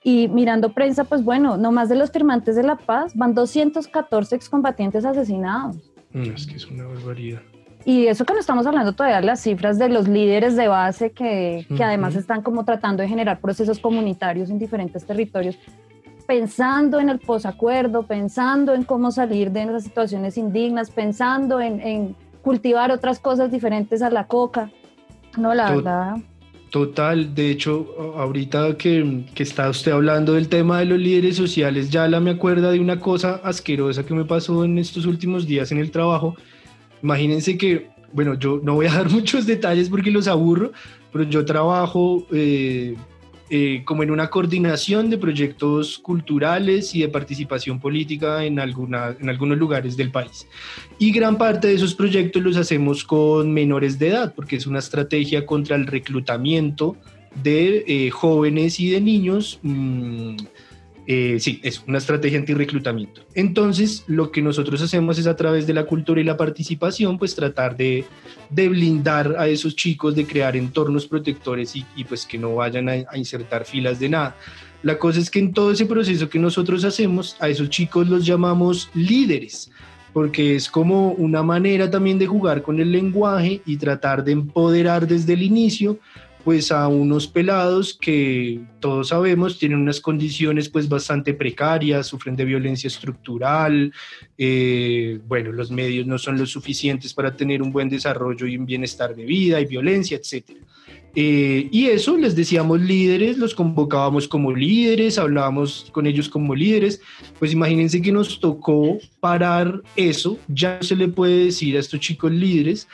Y mirando prensa, pues bueno, no más de los firmantes de la paz van 214 excombatientes asesinados. Mm, es que es una barbaridad. Y eso que no estamos hablando todavía de las cifras de los líderes de base que, que además están como tratando de generar procesos comunitarios en diferentes territorios, pensando en el posacuerdo, pensando en cómo salir de esas situaciones indignas, pensando en, en cultivar otras cosas diferentes a la coca. No, la verdad. Total, de hecho, ahorita que, que, está usted hablando del tema de los líderes sociales, ya la me acuerda de una cosa asquerosa que me pasó en estos últimos días en el trabajo. Imagínense que, bueno, yo no voy a <laughs> dar muchos detalles porque los aburro, pero yo trabajo eh, eh, como en una coordinación de proyectos culturales y de participación política en, alguna, en algunos lugares del país. Y gran parte de esos proyectos los hacemos con menores de edad, porque es una estrategia contra el reclutamiento de eh, jóvenes y de niños. Mm, eh, sí, es una estrategia anti-reclutamiento. Entonces, lo que nosotros hacemos es a través de la cultura y la participación, pues tratar de, blindar a esos chicos, de crear entornos protectores y pues que no vayan a, insertar filas de nada. La cosa es que en todo ese proceso que nosotros hacemos, a esos chicos los llamamos líderes, porque es como una manera también de jugar con el lenguaje y tratar de empoderar desde el inicio pues a unos pelados que todos sabemos tienen unas condiciones pues bastante precarias, sufren de violencia estructural, eh, bueno, los medios no son los suficientes para tener un buen desarrollo y un bienestar de vida y violencia, etc. Eh, y eso les decíamos líderes, los convocábamos como líderes, hablábamos con ellos como líderes, pues imagínense que nos tocó parar eso, ya se le puede decir a estos chicos líderes,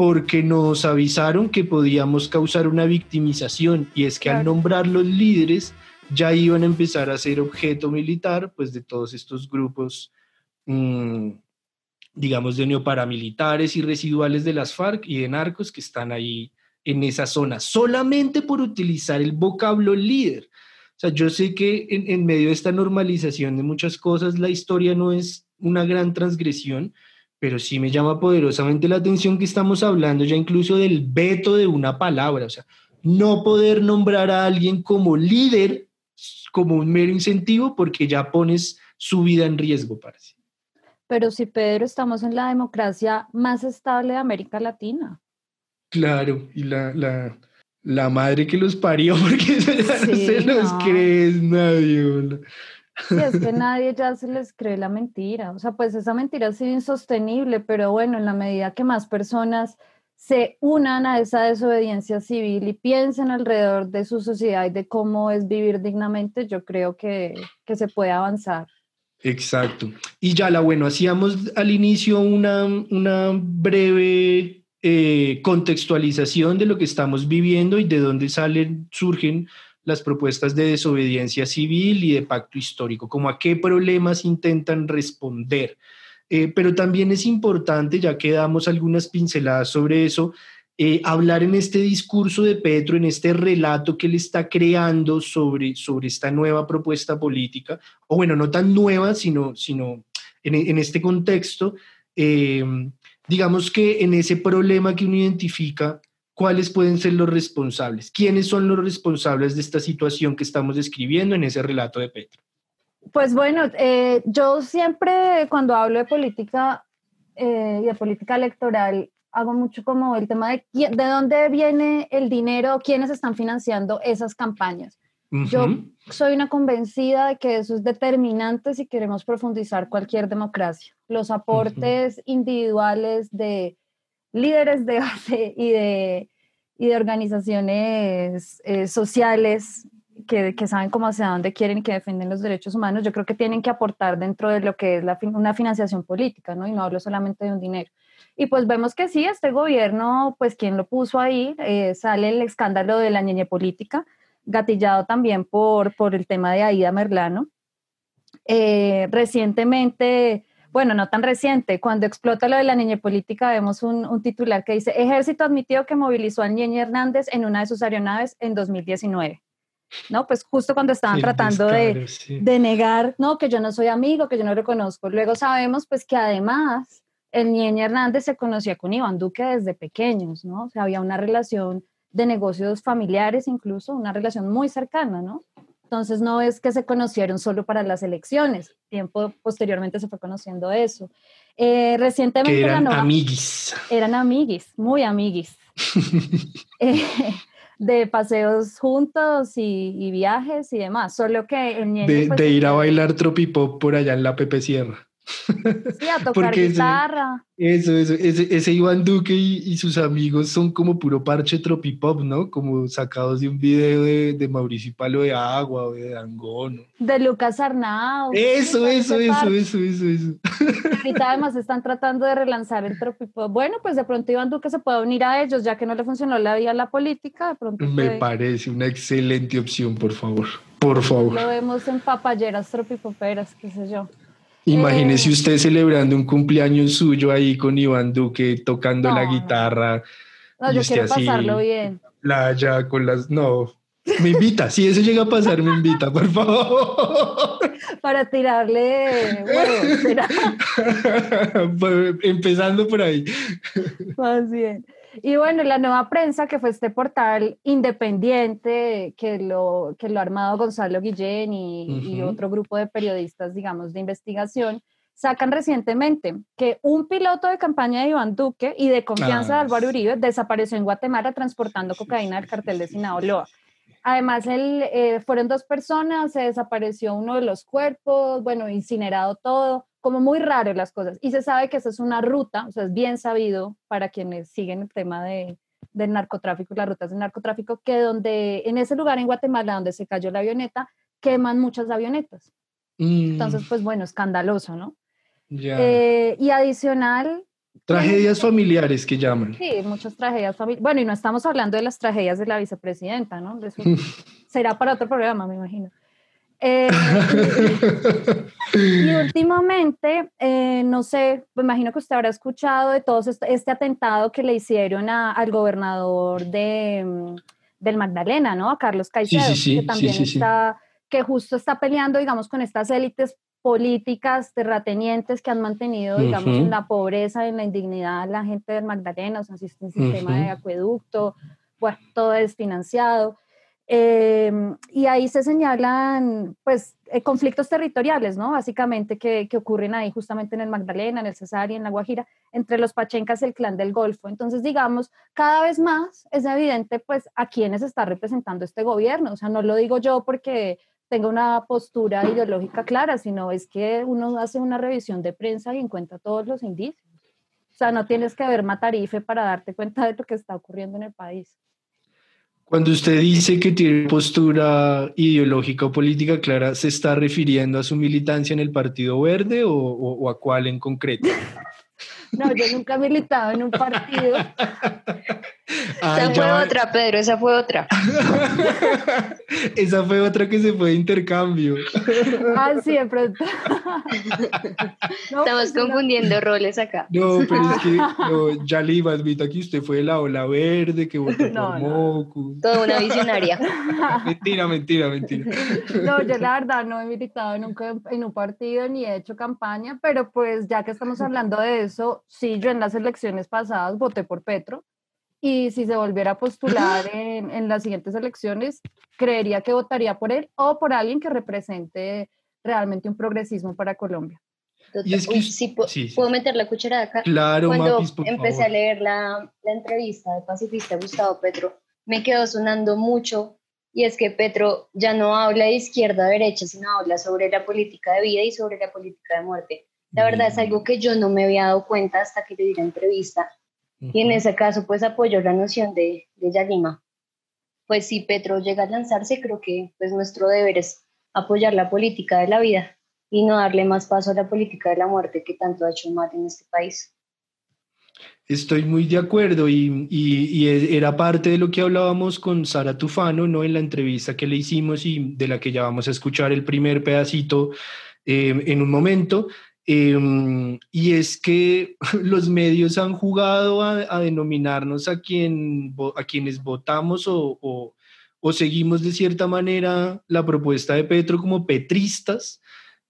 porque nos avisaron que podíamos causar una victimización y es que al nombrar los líderes ya iban a empezar a ser objeto militar pues de todos estos grupos mm, digamos de neoparamilitares y residuales de las FARC y de narcos que están ahí en esa zona solamente por utilizar el vocablo líder. O sea, yo sé que en, en medio de esta normalización de muchas cosas la historia no es una gran transgresión, pero sí me llama poderosamente la atención que estamos hablando ya incluso del veto de una palabra, o sea, no poder nombrar a alguien como líder como un mero incentivo porque ya pones su vida en riesgo, parece. Pero si Pedro, estamos en la democracia más estable de América Latina. Claro, y la, la, la madre que los parió, <laughs> porque no se los crees nadie. Sí, es que nadie ya se les cree la mentira. O sea, pues esa mentira ha sido insostenible, pero bueno, en la medida que más personas se unan a esa desobediencia civil y piensen alrededor de su sociedad y de cómo es vivir dignamente, yo creo que, que se puede avanzar. Exacto. Y ya la bueno, hacíamos al inicio una, una breve eh, contextualización de lo que estamos viviendo y de dónde salen, surgen las propuestas de desobediencia civil y de pacto histórico, como a qué problemas intentan responder. Eh, pero también es importante, ya que damos algunas pinceladas sobre eso, eh, hablar en este discurso de Petro, en este relato que él está creando sobre, sobre esta nueva propuesta política, o bueno, no tan nueva, sino, sino en, en este contexto, eh, digamos que en ese problema que uno identifica ¿cuáles pueden ser los responsables? ¿Quiénes son los responsables de esta situación que estamos describiendo en ese relato de Petro? Pues bueno, eh, yo siempre cuando hablo de política eh, y de política electoral, hago mucho como el tema de de dónde viene el dinero, quiénes están financiando esas campañas. Yo soy una convencida de que eso es determinante si queremos profundizar cualquier democracia. Los aportes individuales de líderes de base y de, y de organizaciones eh, sociales que, que, saben cómo hacia dónde quieren y que defienden los derechos humanos, yo creo que tienen que aportar dentro de lo que es la, una financiación política, ¿no? Y no hablo solamente de un dinero. Y pues vemos que sí, este gobierno, pues quien lo puso ahí, eh, sale el escándalo de la ñeñe política, gatillado también por, por el tema de Aida Merlano. Eh, recientemente bueno, no tan reciente, cuando explota lo de la niña política, vemos un, titular que dice, Ejército admitió que movilizó a Ñeñe Hernández en una de sus aeronaves en 2019. ¿no? Pues justo cuando estaban tratando de, de, negar, no, que yo no soy amigo, que yo no reconozco. Luego sabemos pues que además el Ñeñe Hernández se conocía con Iván Duque desde pequeños, ¿no? O sea, había una relación de negocios familiares incluso, una relación muy cercana, ¿no? Entonces no es que se conocieron solo para las elecciones, tiempo posteriormente se fue conociendo eso. Eh, recientemente... eran amiguis. Eran amiguis, muy amiguis. <laughs> Eh, de paseos juntos y, viajes y demás, solo que... El de, pues, de ir a bailar tropipop por allá en la Pepe Sierra. Sí, a tocar guitarra. eso, eso, ese, ese Iván Duque y, sus amigos son como puro parche tropipop, ¿no? Como sacados de un video de, de Mauricio Palo de Agua o de Dangón. De Lucas Arnau. Eso, eso, eso, eso, eso, eso, Ahorita además están tratando de relanzar el tropipop. Bueno, pues de pronto Iván Duque se puede unir a ellos, ya que no le funcionó la vía la política, de pronto. Me parece una excelente opción, por favor. Por favor. Lo vemos en papayeras tropipoperas, qué sé yo. Imagínese eh, usted celebrando un cumpleaños suyo ahí con Iván Duque tocando la guitarra. No, yo quiero pasarlo bien. Playa con las. No. Me invita, si eso llega a pasar, me invita, por favor. <laughs> Para tirarle <laughs> Empezando por ahí. Más bien. Y bueno, la nueva prensa, que fue este portal independiente que lo, que lo ha armado Gonzalo Guillén y, y otro grupo de periodistas, digamos, de investigación, sacan recientemente que un piloto de campaña de Iván Duque y de confianza de ah, Álvaro Uribe desapareció en Guatemala transportando cocaína del cartel de Sinaloa. Además, eh, fueron dos personas, se desapareció uno de los cuerpos, bueno, incinerado todo, como muy raro las cosas. Y se sabe que esa es una ruta, o sea, es bien sabido para quienes siguen el tema de, del narcotráfico, las rutas del narcotráfico, que donde, en ese lugar en Guatemala donde se cayó la avioneta, queman muchas avionetas. Mm. Entonces, pues bueno, escandaloso, ¿no? Eh, y adicional... Tragedias familiares que llaman. Sí, muchas tragedias familiares. Bueno, y no estamos hablando de las tragedias de la vicepresidenta, ¿no? <laughs> será para otro programa, me imagino. Eh, <laughs> y últimamente, eh, no sé, me imagino que usted habrá escuchado de todo este, este, atentado que le hicieron al gobernador de, mm, del Magdalena, ¿no? A Carlos Caicedo, que también está, que justo está peleando, digamos, con estas élites políticas terratenientes que han mantenido, digamos, en la pobreza, en la indignidad la gente del Magdalena, o sea, existe un sistema de acueducto, bueno, todo es financiado. Em, y ahí se señalan, pues, eh, conflictos territoriales, ¿no? Básicamente que, que, ocurren ahí justamente en el Magdalena, en el Cesar y en la Guajira, entre los Pachencas y el clan del Golfo. Entonces, digamos, cada vez más es evidente, pues, a quiénes está representando este gobierno. O sea, no lo digo yo porque tenga una postura ideológica clara, sino es que uno hace una revisión de prensa y encuentra todos los indicios. O sea, no tienes que ver Matarife para darte cuenta de lo que está ocurriendo en el país. Cuando usted dice que tiene postura ideológica o política clara, ¿se está refiriendo a su militancia en el Partido Verde o, o a cuál en concreto? <laughs> No, yo nunca he militado en un partido. <laughs> esa fue otra, Pedro, esa fue otra. <laughs> esa fue otra que se fue de intercambio. ah, sí, de pronto. <laughs> Estamos pues, confundiendo roles acá. No, pero es que <laughs> ya le iba a admitir que usted fue de la ola verde, que votó por Moku. Toda una visionaria. mentira, mentira, mentira. No, yo la verdad no he militado nunca en un partido ni he hecho campaña, pero pues ya que estamos hablando de eso, sí, yo en las elecciones pasadas voté por Petro y si se volviera a postular <gasps> en, las siguientes elecciones, creería que votaría por él o por alguien que represente realmente un progresismo para Colombia. Y es que, sí, ¿Puedo meter la cucharada acá? Claro, Cuando empecé a leer la, la entrevista de pacifista Gustavo Petro, me quedó sonando mucho y es que Petro ya no habla de izquierda a derecha, sino habla sobre la política de vida y sobre la política de muerte. La verdad es algo que yo no me había dado cuenta hasta que le di la entrevista. Y en ese caso, pues apoyó la noción de, de Yalima. Pues si Petro llega a lanzarse, creo que pues nuestro deber es apoyar la política de la vida y no darle más paso a la política de la muerte que tanto ha hecho mal en este país. Estoy muy de acuerdo y, y, e, era parte de lo que hablábamos con Sara Tufano, ¿no? En la entrevista que le hicimos y de la que ya vamos a escuchar el primer pedacito eh, en un momento. Em, y es que <laughs> los medios han jugado a, denominarnos a, quien, a quienes votamos o, o, seguimos de cierta manera la propuesta de Petro como petristas,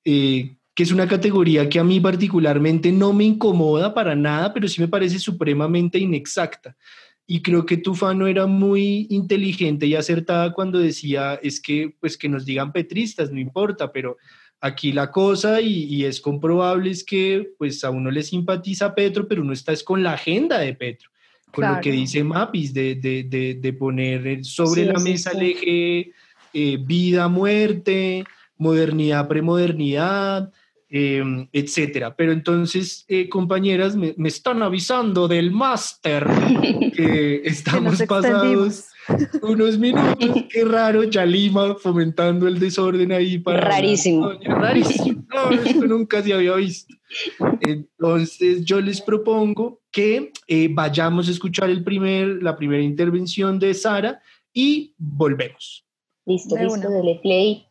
eh, que es una categoría que a mí particularmente no me incomoda para nada, pero sí me parece supremamente inexacta. Y creo que Tufano era muy inteligente y acertada cuando decía, es que, pues que nos digan petristas, no importa, pero Aquí la cosa, y, es comprobable, es que pues a uno le simpatiza Petro, pero uno está es con la agenda de Petro, con lo que dice Mapis, de, de, de, poner sobre la mesa el eje eh, vida, muerte, modernidad, premodernidad, eh, etcétera. Pero entonces, eh, compañeras, me, me, están avisando del máster <laughs> que estamos pasados unos minutos. <laughs> Qué raro, Yalima fomentando el desorden ahí para. Rarísimo. rarísimo. No, esto nunca se había visto. Entonces, yo les propongo que eh, vayamos a escuchar el primer, la primera intervención de Sara y volvemos. Listo, listo, dele play.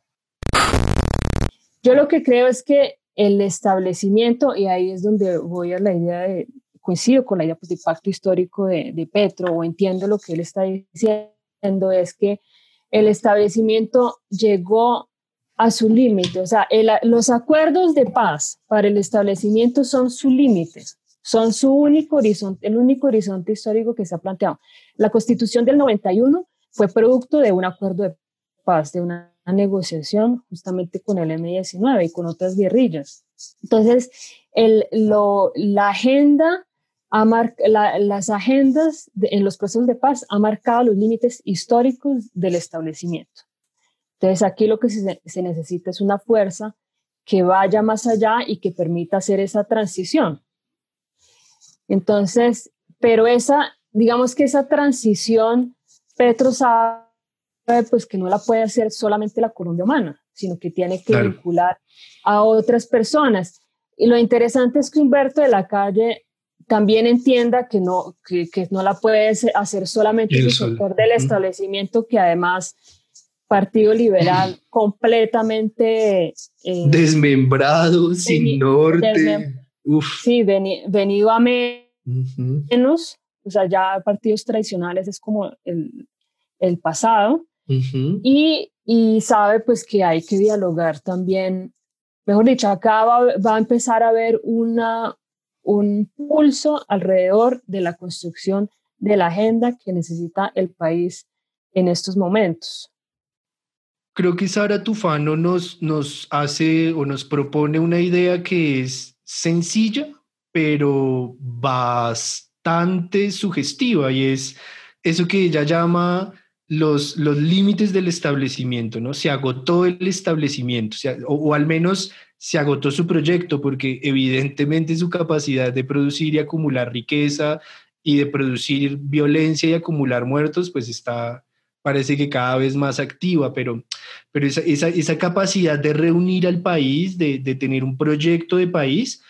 Yo lo que creo es que el establecimiento, y ahí es donde voy a la idea de, coincido con la idea pues, de pacto histórico de, de, Petro o entiendo lo que él está diciendo, es que el establecimiento llegó a su límite, o sea, los acuerdos de paz para el establecimiento son su límite, son su único horizonte, el único horizonte histórico que se ha planteado. La constitución del 91 fue producto de un acuerdo de paz, de una negociación justamente con el M-19 y con otras guerrillas. Entonces, el, lo, la agenda, las agendas en los procesos de paz han marcado los límites históricos del establecimiento. Entonces, aquí lo que se, se necesita es una fuerza que vaya más allá y que permita hacer esa transición. Entonces, pero esa, digamos que esa transición, Petro sabe pues que no la puede hacer solamente la Colombia humana, sino que tiene que vincular a otras personas. Y lo interesante es que Humberto de la Calle también entienda que no, que, no la puede hacer solamente el sector del establecimiento, que además Partido Liberal completamente... Eh, Desmembrado, sin norte. Sí, venido a menos, o sea, ya partidos tradicionales es como el, el pasado, y, y, sabe pues que hay que dialogar también, mejor dicho, acá va, va, a empezar a haber una, un pulso alrededor de la construcción de la agenda que necesita el país en estos momentos. Creo que Sara Tufano nos, nos hace o nos propone una idea que es sencilla, pero bastante sugestiva y es eso que ella llama los, los límites del establecimiento, ¿no? Se agotó el establecimiento, o, al menos se agotó su proyecto, porque evidentemente su capacidad de producir y acumular riqueza y de producir violencia y acumular muertos, pues está, parece que cada vez más activa, pero, pero esa, esa, capacidad de reunir al país, de, de, tener un proyecto de país,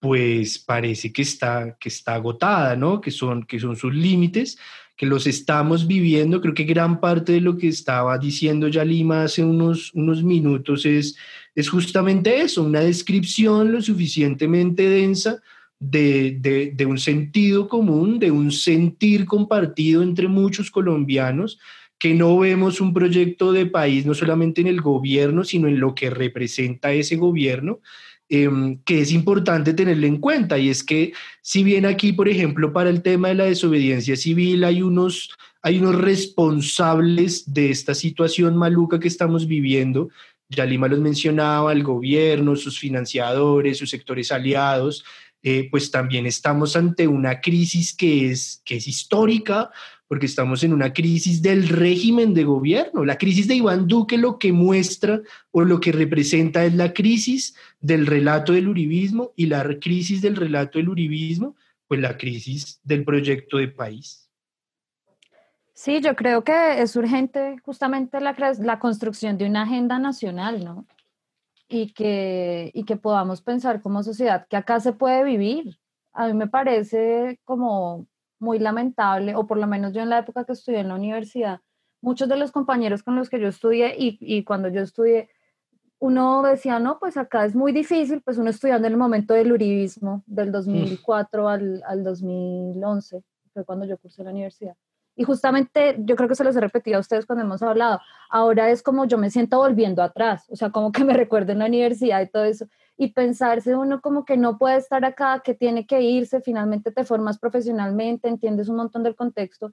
pues parece que está, que está agotada, ¿no? Que son, que son sus límites, que los estamos viviendo. Creo que gran parte de lo que estaba diciendo ya Lima hace unos, unos minutos es, es justamente eso, una descripción lo suficientemente densa de, de, de, un sentido común, de un sentir compartido entre muchos colombianos, que no vemos un proyecto de país no solamente en el gobierno, sino en lo que representa ese gobierno Em, que es importante tenerlo en cuenta. Y es que si bien aquí, por ejemplo, para el tema de la desobediencia civil hay unos, hay unos responsables de esta situación maluca que estamos viviendo, ya Lima los mencionaba, el gobierno, sus financiadores, sus sectores aliados, eh, pues también estamos ante una crisis que es, que es histórica, porque estamos en una crisis del régimen de gobierno. La crisis de Iván Duque lo que muestra o lo que representa es la crisis del relato del uribismo y la crisis del relato del uribismo, pues la crisis del proyecto de país. Sí, yo creo que es urgente justamente la, la construcción de una agenda nacional, ¿no? Y que, y que podamos pensar como sociedad que acá se puede vivir. A mí me parece como muy lamentable, o por lo menos yo en la época que estudié en la universidad, muchos de los compañeros con los que yo estudié y, y cuando yo estudié, uno decía, no, pues acá es muy difícil, pues uno estudiando en el momento del uribismo, del 2004 al, al 2011, fue cuando yo cursé la universidad. Y justamente yo creo que se los he repetido a ustedes cuando hemos hablado, ahora es como yo me siento volviendo atrás, o sea, como que me <laughs> recuerdo en la universidad y todo eso y pensarse uno como que no puede estar acá, que tiene que irse, finalmente te formas profesionalmente, entiendes un montón del contexto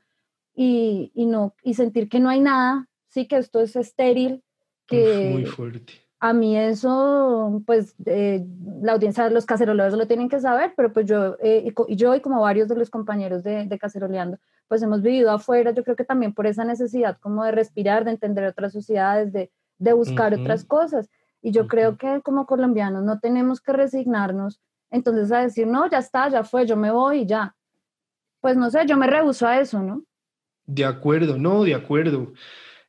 y, y no, y sentir que no hay nada, sí, que esto es estéril, que muy fuerte. A mí eso, pues eh, la audiencia, los cacerolores lo tienen que saber, pero pues yo, eh, y yo y como varios de los compañeros de, de Caceroleando, pues hemos vivido afuera, yo creo que también por esa necesidad como de respirar, de entender otras sociedades, de, de buscar otras cosas. Y yo creo que como colombianos no tenemos que resignarnos entonces a decir, no, ya está, ya fue, yo me voy y ya. Pues no sé, yo me rehuso a eso, ¿no? De acuerdo, no, de acuerdo.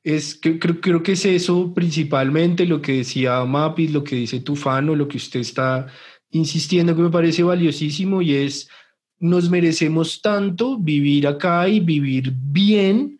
Es que creo, creo que es eso principalmente lo que decía Mapis, lo que dice Tufano, lo que usted está insistiendo que me parece valiosísimo y es nos merecemos tanto vivir acá y vivir bien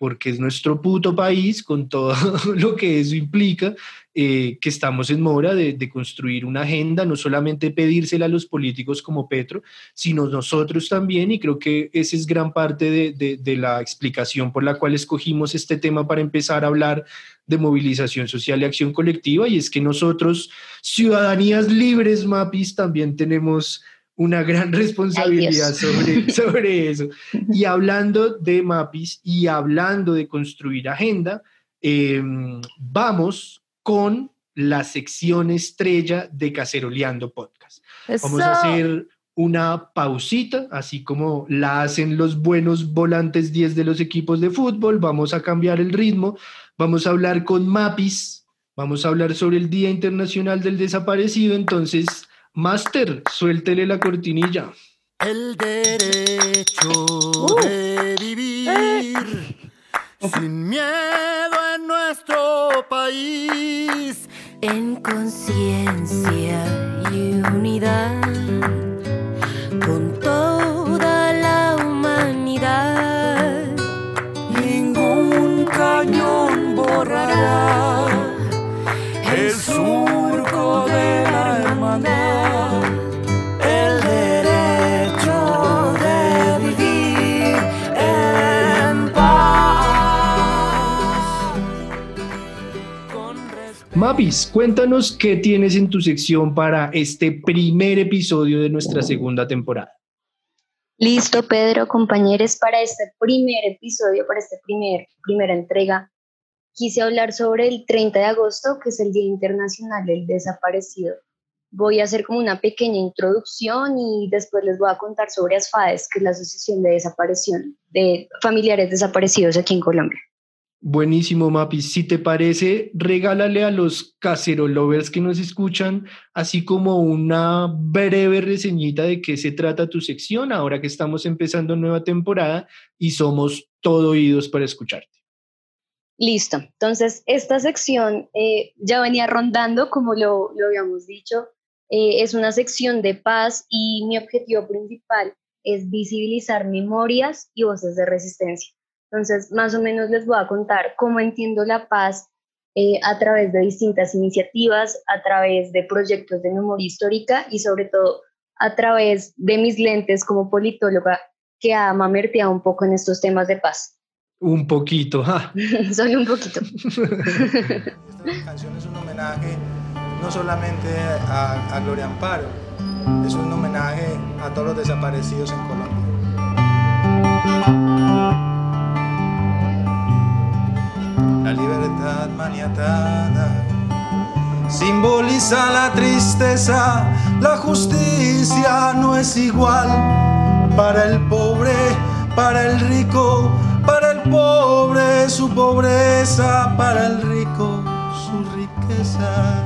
porque es nuestro puto país con todo <laughs> lo que eso implica eh, que estamos en mora de, construir una agenda, no solamente pedírsela a los políticos como Petro, sino nosotros también, y creo que esa es gran parte de, de la explicación por la cual escogimos este tema para empezar a hablar de movilización social y acción colectiva, y es que nosotros, ciudadanías libres, MAPIS, también tenemos una gran <laughs> responsabilidad sobre, <laughs> sobre eso. Y hablando de MAPIS y hablando de construir agenda, em, vamos con la sección estrella de Caceroleando Podcast. Vamos a hacer una pausita, así como la hacen los buenos volantes 10 de los equipos de fútbol. Vamos a cambiar el ritmo. Vamos a hablar con Mapis. Vamos a hablar sobre el Día Internacional del Desaparecido. Entonces, Master, suéltele la cortinilla. El derecho uh. de vivir. Sin miedo en nuestro país, en conciencia y unidad Mapis, cuéntanos qué tienes en tu sección para este primer episodio de nuestra segunda temporada. Listo, Pedro, compañeros, para este primer episodio, para esta primer, primera entrega, quise hablar sobre el 30 de agosto, que es el Día Internacional del Desaparecido. Voy a hacer como una pequeña introducción y después les voy a contar sobre ASFADES, que es la Asociación de Desaparición de Familiares Desaparecidos aquí en Colombia. Buenísimo, Mapis. Si te parece, regálale a los cacerolovers que nos escuchan, así como una breve reseñita de qué se trata tu sección, ahora que estamos empezando nueva temporada y somos todo oídos para escucharte. Listo. Entonces, esta sección eh, ya venía rondando, como lo, lo habíamos dicho. Eh, es una sección de paz y mi objetivo principal es visibilizar memorias y voces de resistencia. Entonces, más o menos les voy a contar cómo entiendo la paz eh, a través de distintas iniciativas, a través de proyectos de memoria histórica y sobre todo a través de mis lentes como politóloga que ha mamerteado un poco en estos temas de paz. Un poquito, ja. <laughs> Solo un poquito. Esta canción es un homenaje no solamente a, a Gloria Amparo, es un homenaje a todos los desaparecidos en Colombia. La libertad maniatada simboliza la tristeza, la justicia no es igual para el pobre, para el rico, para el pobre su pobreza, para el rico sus riquezas.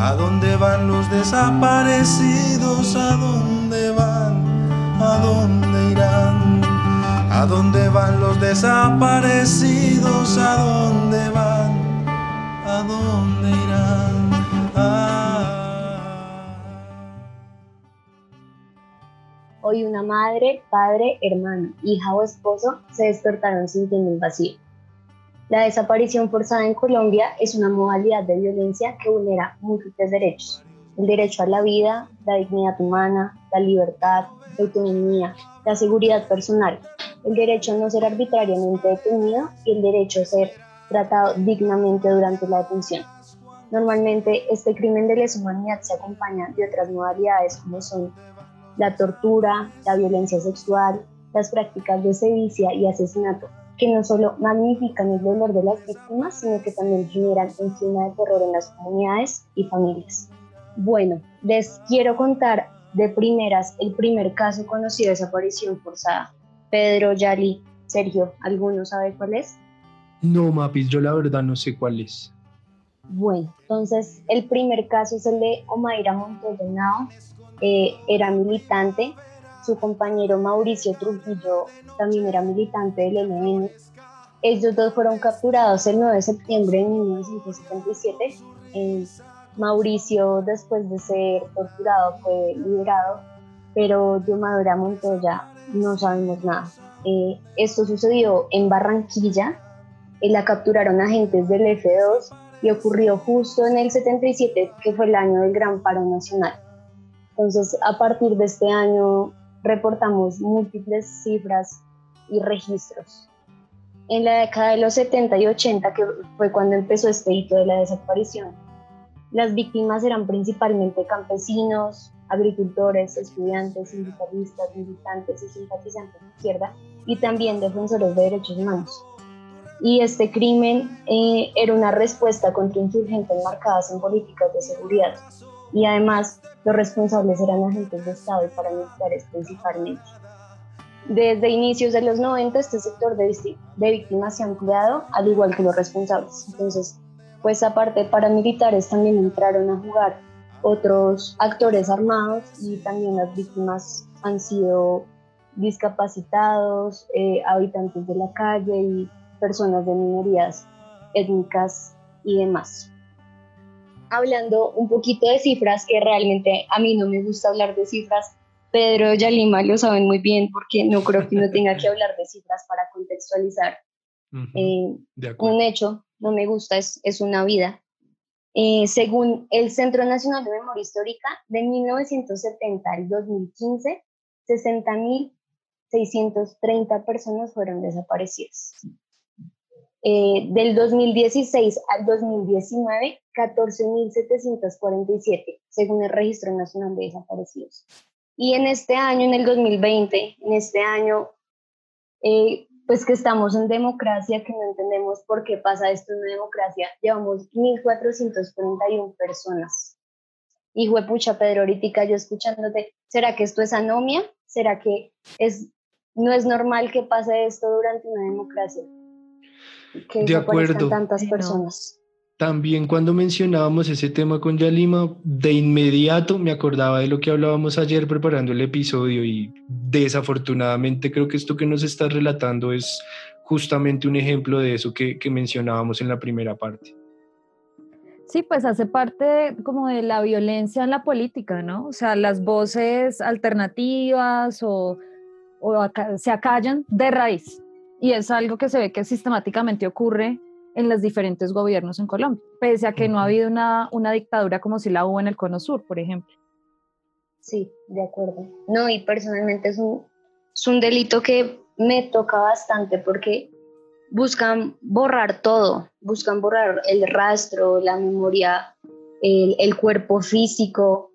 ¿A dónde van los desaparecidos? ¿A dónde van? ¿A dónde irán? ¿A dónde van los desaparecidos? ¿A dónde van? ¿A dónde irán? Ah. Hoy una madre, padre, hermano, hija o esposo se despertaron sintiendo un vacío. La desaparición forzada en Colombia es una modalidad de violencia que vulnera múltiples derechos. El derecho a la vida, la dignidad humana, la libertad, la autonomía, la seguridad personal, el derecho a no ser arbitrariamente detenido y el derecho a ser tratado dignamente durante la detención. Normalmente este crimen de lesa humanidad se acompaña de otras modalidades como son la tortura, la violencia sexual, las prácticas de sevicia y asesinato, que no solo magnifican el dolor de las víctimas, sino que también generan un clima de terror en las comunidades y familias. Bueno, les quiero contar de primeras el primer caso conocido de desaparición forzada. Pedro, Yali, Sergio, ¿alguno sabe cuál es? No, Mapis, yo la verdad no sé cuál es. Bueno, entonces el primer caso es el de Omaira Montoya Nao. Eh, era militante, su compañero Mauricio Trujillo también era militante del ELN. Ellos dos fueron capturados el 9 de septiembre de 1977. Eh, Mauricio, después de ser torturado, fue liberado, pero de Omaira Montoya no sabemos nada. Eh, esto sucedió en Barranquilla, eh, la capturaron agentes del F2 y ocurrió justo en el 77, que fue el año del Gran Paro Nacional. Entonces, a partir de este año reportamos múltiples cifras y registros. En la década de los 70 y 80, que fue cuando empezó este hito de la desaparición, las víctimas eran principalmente campesinos, agricultores, estudiantes, sindicalistas, militantes y simpatizantes de izquierda y también defensores de derechos humanos. Y este crimen eh, era una respuesta contra insurgentes marcadas en políticas de seguridad. Y además, los responsables eran agentes de Estado y paramilitares principalmente. Desde inicios de los 90, este sector de, de víctimas se ha ampliado, al igual que los responsables. Entonces, pues aparte paramilitares también entraron a jugar otros actores armados y también las víctimas han sido discapacitados, eh, habitantes de la calle y personas de minorías étnicas y demás. Hablando un poquito de cifras, que realmente a mí no me gusta hablar de cifras, Pedro y Alima lo saben muy bien porque no creo que uno tenga que hablar de cifras para contextualizar eh, un hecho, no me gusta, es, es una vida. Eh, según el Centro Nacional de Memoria Histórica, de 1970 al 2015, 60.630 personas fueron desaparecidas. Eh, del 2016 al 2019, 14.747, según el Registro Nacional de Desaparecidos. Y en este año, en el 2020, en este año, eh, pues que estamos en democracia, que no entendemos por qué pasa esto en una democracia, llevamos 1.441 personas. Y pucha, Pedro, ahorita yo escuchándote, ¿será que esto es anomia? ¿Será que es, no es normal que pase esto durante una democracia? Que de acuerdo. tantas personas. También cuando mencionábamos ese tema con Yalima, de inmediato me acordaba de lo que hablábamos ayer preparando el episodio y desafortunadamente creo que esto que nos estás relatando es justamente un ejemplo de eso que, que mencionábamos en la primera parte. Sí, pues hace parte como de la violencia en la política, ¿no? O sea, las voces alternativas o, o se acallan de raíz. Y es algo que se ve que sistemáticamente ocurre en los diferentes gobiernos en Colombia, pese a que no ha habido una, una dictadura como si la hubo en el Cono Sur, por ejemplo. Sí, de acuerdo. No, y personalmente es un, es un delito que me toca bastante porque buscan borrar todo, buscan borrar el rastro, la memoria, el, el, cuerpo físico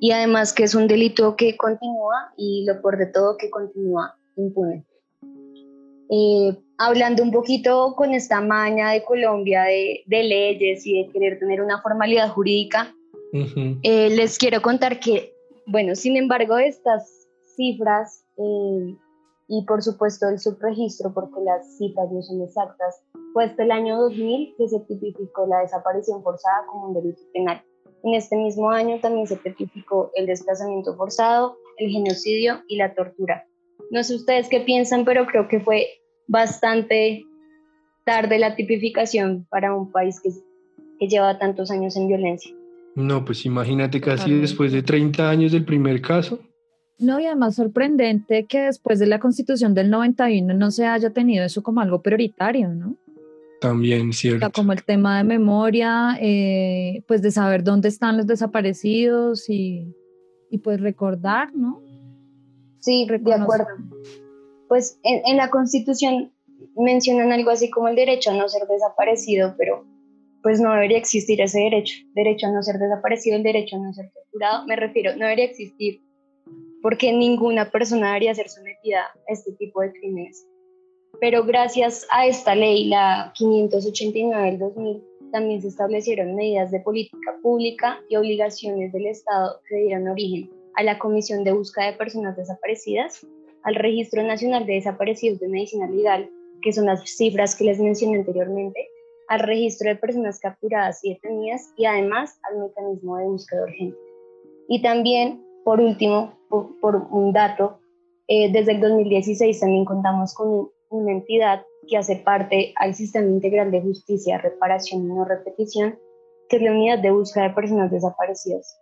y además que es un delito que continúa y lo por de todo que continúa impune. Eh, hablando un poquito con esta maña de Colombia de, leyes y de querer tener una formalidad jurídica, eh, les quiero contar que, bueno, sin embargo, estas cifras eh, y por supuesto el subregistro, porque las cifras no son exactas, fue hasta el año 2000 que se tipificó la desaparición forzada como un delito penal. En este mismo año también se tipificó el desplazamiento forzado, el genocidio y la tortura. No sé ustedes qué piensan, pero creo que fue bastante tarde la tipificación para un país que, que lleva tantos años en violencia. No, pues imagínate casi después de 30 años del primer caso. No, y además sorprendente que después de la constitución del 91 no se haya tenido eso como algo prioritario, ¿no? También, cierto. como el tema de memoria, eh, pues de saber dónde están los desaparecidos y, y pues recordar, ¿no? Sí, de acuerdo pues en, la Constitución mencionan algo así como el derecho a no ser desaparecido, pero pues no debería existir ese derecho, derecho a no ser desaparecido, el derecho a no ser torturado, me refiero, no debería existir porque ninguna persona debería ser sometida a este tipo de crímenes. Pero gracias a esta ley, la 589 del 2000, también se establecieron medidas de política pública y obligaciones del Estado que dieron origen a la Comisión de Búsqueda de Personas Desaparecidas al Registro Nacional de Desaparecidos de Medicina Legal, que son las cifras que les mencioné anteriormente, al registro de personas capturadas y detenidas y además al mecanismo de búsqueda urgente. Y también, por último, por, un dato, eh, desde el 2016 también contamos con una entidad que hace parte al Sistema Integral de Justicia, Reparación y No Repetición, que es la Unidad de Búsqueda de Personas Desaparecidas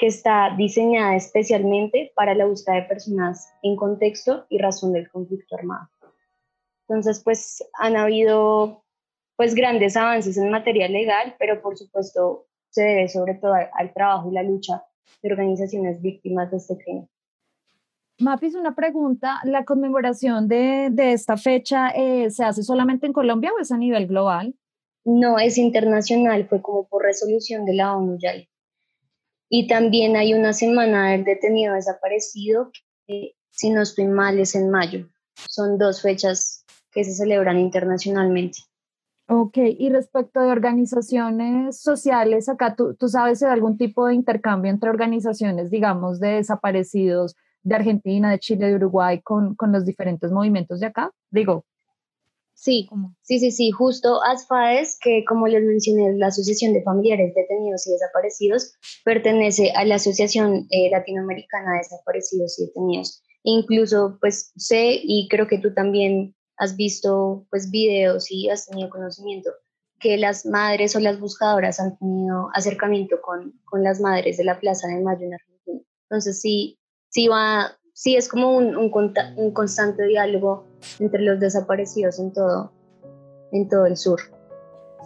que está diseñada especialmente para la búsqueda de personas en contexto y razón del conflicto armado. Entonces, pues han habido pues grandes avances en materia legal, pero por supuesto se debe sobre todo al, trabajo y la lucha de organizaciones víctimas de este crimen. Mapis, una pregunta, ¿la conmemoración de, de esta fecha eh, se hace solamente en Colombia o es a nivel global? No, es internacional, fue como por resolución de la ONU ya. Y también hay una semana del detenido desaparecido, que si no estoy mal es en mayo. Son dos fechas que se celebran internacionalmente. Ok, y respecto de organizaciones sociales, acá tú, sabes de algún tipo de intercambio entre organizaciones, digamos, de desaparecidos de Argentina, de Chile, de Uruguay, con, con los diferentes movimientos de acá? Digo. Sí, sí, sí, sí, justo ASFAES, que como les mencioné, la Asociación de Familiares Detenidos y Desaparecidos, pertenece a la Asociación eh, Latinoamericana de Desaparecidos y Detenidos. incluso, pues sé, y creo que tú también has visto pues videos y has tenido conocimiento que las madres o las buscadoras han tenido acercamiento con, con las madres de la Plaza de Mayo en Argentina. Entonces sí, sí va, sí es como un, un, un constante diálogo entre los desaparecidos en todo, en todo el sur.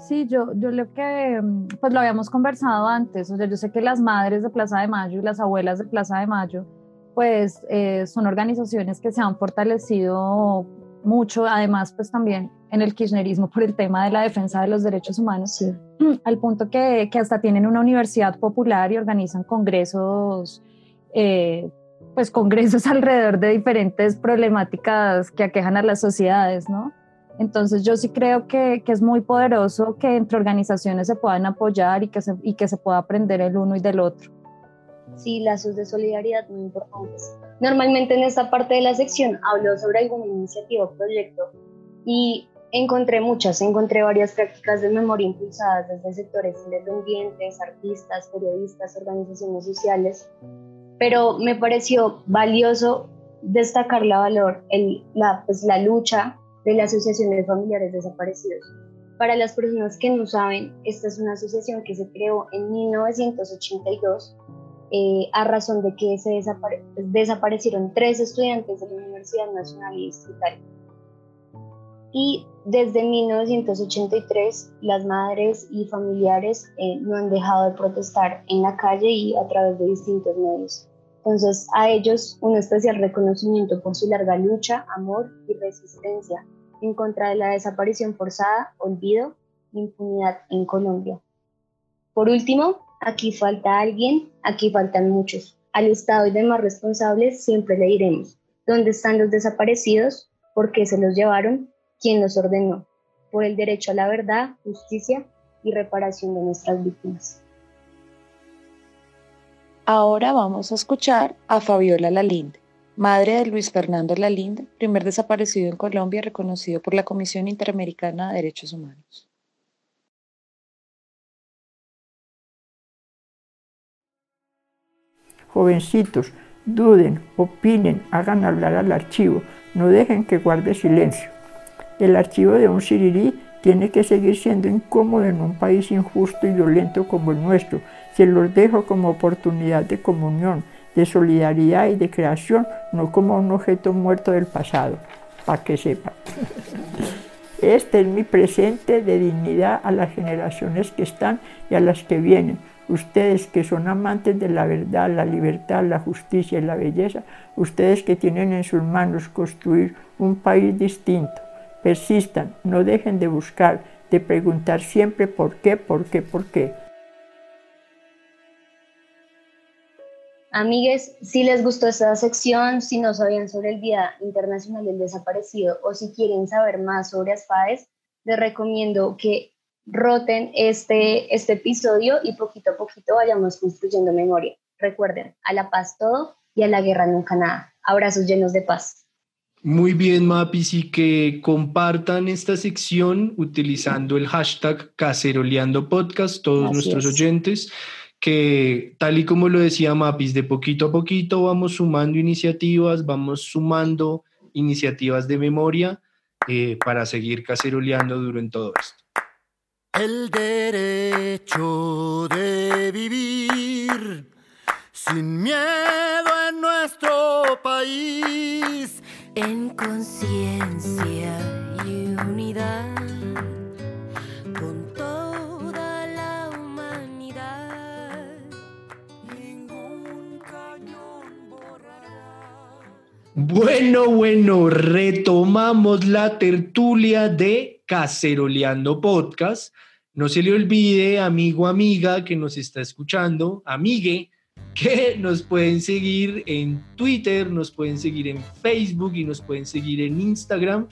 Sí, yo, yo lo que, pues lo habíamos conversado antes, o sea, yo sé que las madres de Plaza de Mayo y las abuelas de Plaza de Mayo, pues eh, son organizaciones que se han fortalecido mucho, además pues también en el kirchnerismo por el tema de la defensa de los derechos humanos, <clears throat> al punto que, que, hasta tienen una universidad popular y organizan congresos, eh, pues congresos <laughs> alrededor de diferentes problemáticas que aquejan a las sociedades, ¿no? Entonces yo sí creo que, que, es muy poderoso que entre organizaciones se puedan apoyar y que se, y que se pueda aprender el uno y del otro. Sí, lazos de solidaridad muy importantes. Normalmente en esta parte de la sección hablo sobre alguna iniciativa o proyecto y encontré muchas, encontré varias prácticas de memoria impulsadas desde sectores independientes, artistas, periodistas, organizaciones sociales, pero me pareció valioso destacar la valor, el, la, pues, la lucha de la Asociación de Familiares Desaparecidos. Para las personas que no saben, esta es una asociación que se creó en 1982 eh, a razón de que se desaparecieron tres estudiantes de la Universidad Nacional y Distrital. Y desde 1983 las madres y familiares eh, no han dejado de protestar en la calle y a través de distintos medios. Entonces a ellos un especial reconocimiento por su larga lucha, amor y resistencia en contra de la desaparición forzada, olvido e impunidad en Colombia. Por último, aquí falta alguien, aquí faltan muchos. Al Estado y demás responsables siempre le diremos, ¿dónde están los desaparecidos? ¿Por qué se los llevaron? ¿Quién los ordenó? Por el derecho a la verdad, justicia y reparación de nuestras víctimas. Ahora vamos a escuchar a Fabiola Lalinde, madre de Luis Fernando Lalinde, primer desaparecido en Colombia reconocido por la Comisión Interamericana de Derechos Humanos. Jovencitos, duden, opinen, hagan hablar al archivo, no dejen que guarde silencio. El archivo de un sirirí tiene que seguir siendo incómodo en un país injusto y violento como el nuestro. Se los dejo como oportunidad de comunión, de solidaridad y de creación, no como un objeto muerto del pasado, para que sepan. Este es mi presente de dignidad a las generaciones que están y a las que vienen ustedes que son amantes de la verdad, la libertad, la justicia y la belleza, ustedes que tienen en sus manos construir un país distinto, persistan, no dejen de buscar, de preguntar siempre por qué, por qué, por qué. Amigues, si les gustó esta sección, si no sabían sobre el Día Internacional del Desaparecido o si quieren saber más sobre ASFAES, les recomiendo que roten este, este episodio y poquito a poquito vayamos construyendo memoria. Recuerden, a la paz todo y a la guerra nunca nada. Abrazos llenos de paz. Muy bien, Mapis, y que compartan esta sección utilizando el hashtag Caceroleando Podcast, todos nuestros oyentes, que tal y como lo decía Mapis, de poquito a poquito vamos sumando iniciativas, vamos sumando iniciativas de memoria eh, para seguir caceroleando duro en todo esto. El derecho de vivir sin miedo en nuestro país, en conciencia y unidad, Bueno, bueno, retomamos la tertulia de Caceroleando Podcast. No se le olvide, amigo, amiga que nos está escuchando, amigue, que nos pueden seguir en Twitter, nos pueden seguir en Facebook y nos pueden seguir en Instagram.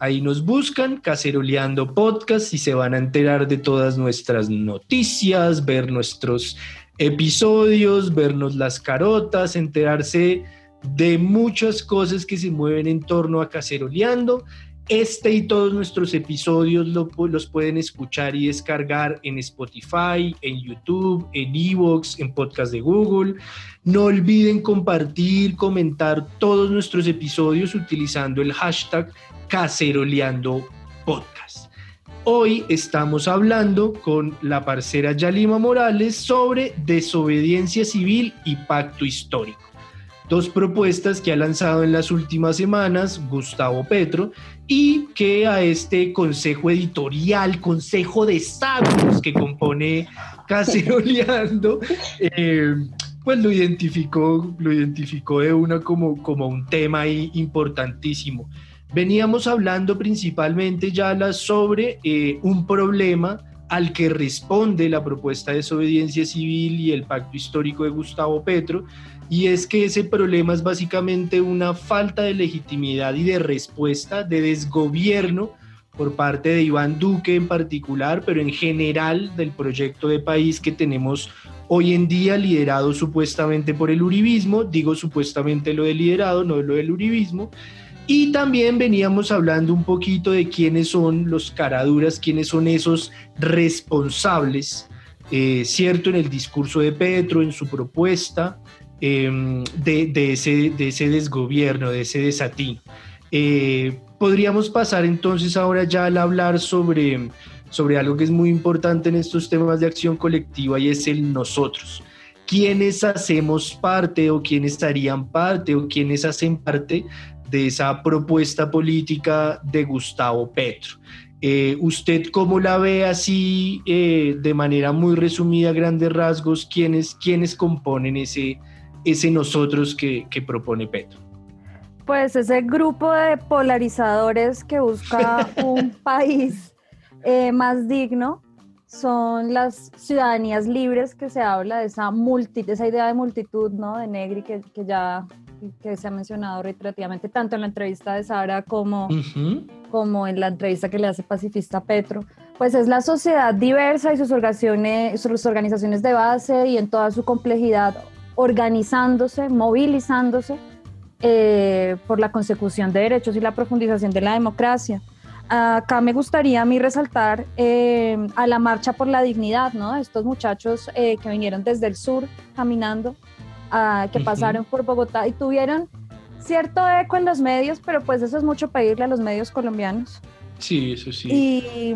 Ahí nos buscan, Caceroleando Podcast, y se van a enterar de todas nuestras noticias, ver nuestros episodios, vernos las carotas, enterarse de muchas cosas que se mueven en torno a Caceroleando. Este y todos nuestros episodios los pueden escuchar y descargar en Spotify, en YouTube, en Evox, en podcast de Google. No olviden compartir, comentar todos nuestros episodios utilizando el hashtag Caceroleando Podcast. Hoy estamos hablando con la parcera Yalima Morales sobre desobediencia civil y pacto histórico dos propuestas que ha lanzado en las últimas semanas Gustavo Petro y que a este consejo editorial, consejo de sabios que compone Caceroleando, <laughs> eh, pues lo identificó, lo identificó de una como, como un tema importantísimo. Veníamos hablando principalmente ya sobre eh, un problema al que responde la propuesta de desobediencia civil y el pacto histórico de Gustavo Petro, y es que ese problema es básicamente una falta de legitimidad y de respuesta, de desgobierno por parte de Iván Duque en particular, pero en general del proyecto de país que tenemos hoy en día liderado supuestamente por el uribismo, digo supuestamente lo de liderado, no lo del uribismo, y también veníamos hablando un poquito de quiénes son los caraduras, quiénes son esos responsables, eh, cierto, en el discurso de Petro, en su propuesta, Em, de, ese, de ese desgobierno, de ese desatino. Eh, podríamos pasar entonces ahora ya al hablar sobre, sobre algo que es muy importante en estos temas de acción colectiva y es el nosotros. ¿Quiénes hacemos parte o quiénes estarían parte o quiénes hacen parte de esa propuesta política de Gustavo Petro? Eh, ¿Usted cómo la ve así eh, de manera muy resumida, grandes rasgos? ¿Quiénes, quiénes componen ese, ese nosotros que, propone Petro? Pues ese grupo de polarizadores que busca <laughs> un país eh, más digno son las ciudadanías libres que se habla de esa, multi, esa idea de multitud, ¿no? De Negri que, que ya que se ha mencionado reiterativamente tanto en la entrevista de Sara como, como en la entrevista que le hace pacifista Petro, pues es la sociedad diversa y sus organizaciones, sus organizaciones de base y en toda su complejidad organizándose, movilizándose eh, por la consecución de derechos y la profundización de la democracia. Acá me gustaría a mí resaltar eh, a la marcha por la dignidad, ¿no? Estos muchachos eh, que vinieron desde el sur caminando, que pasaron por Bogotá y tuvieron cierto eco en los medios, pero pues eso es mucho pedirle a los medios colombianos. Sí, eso sí. Y,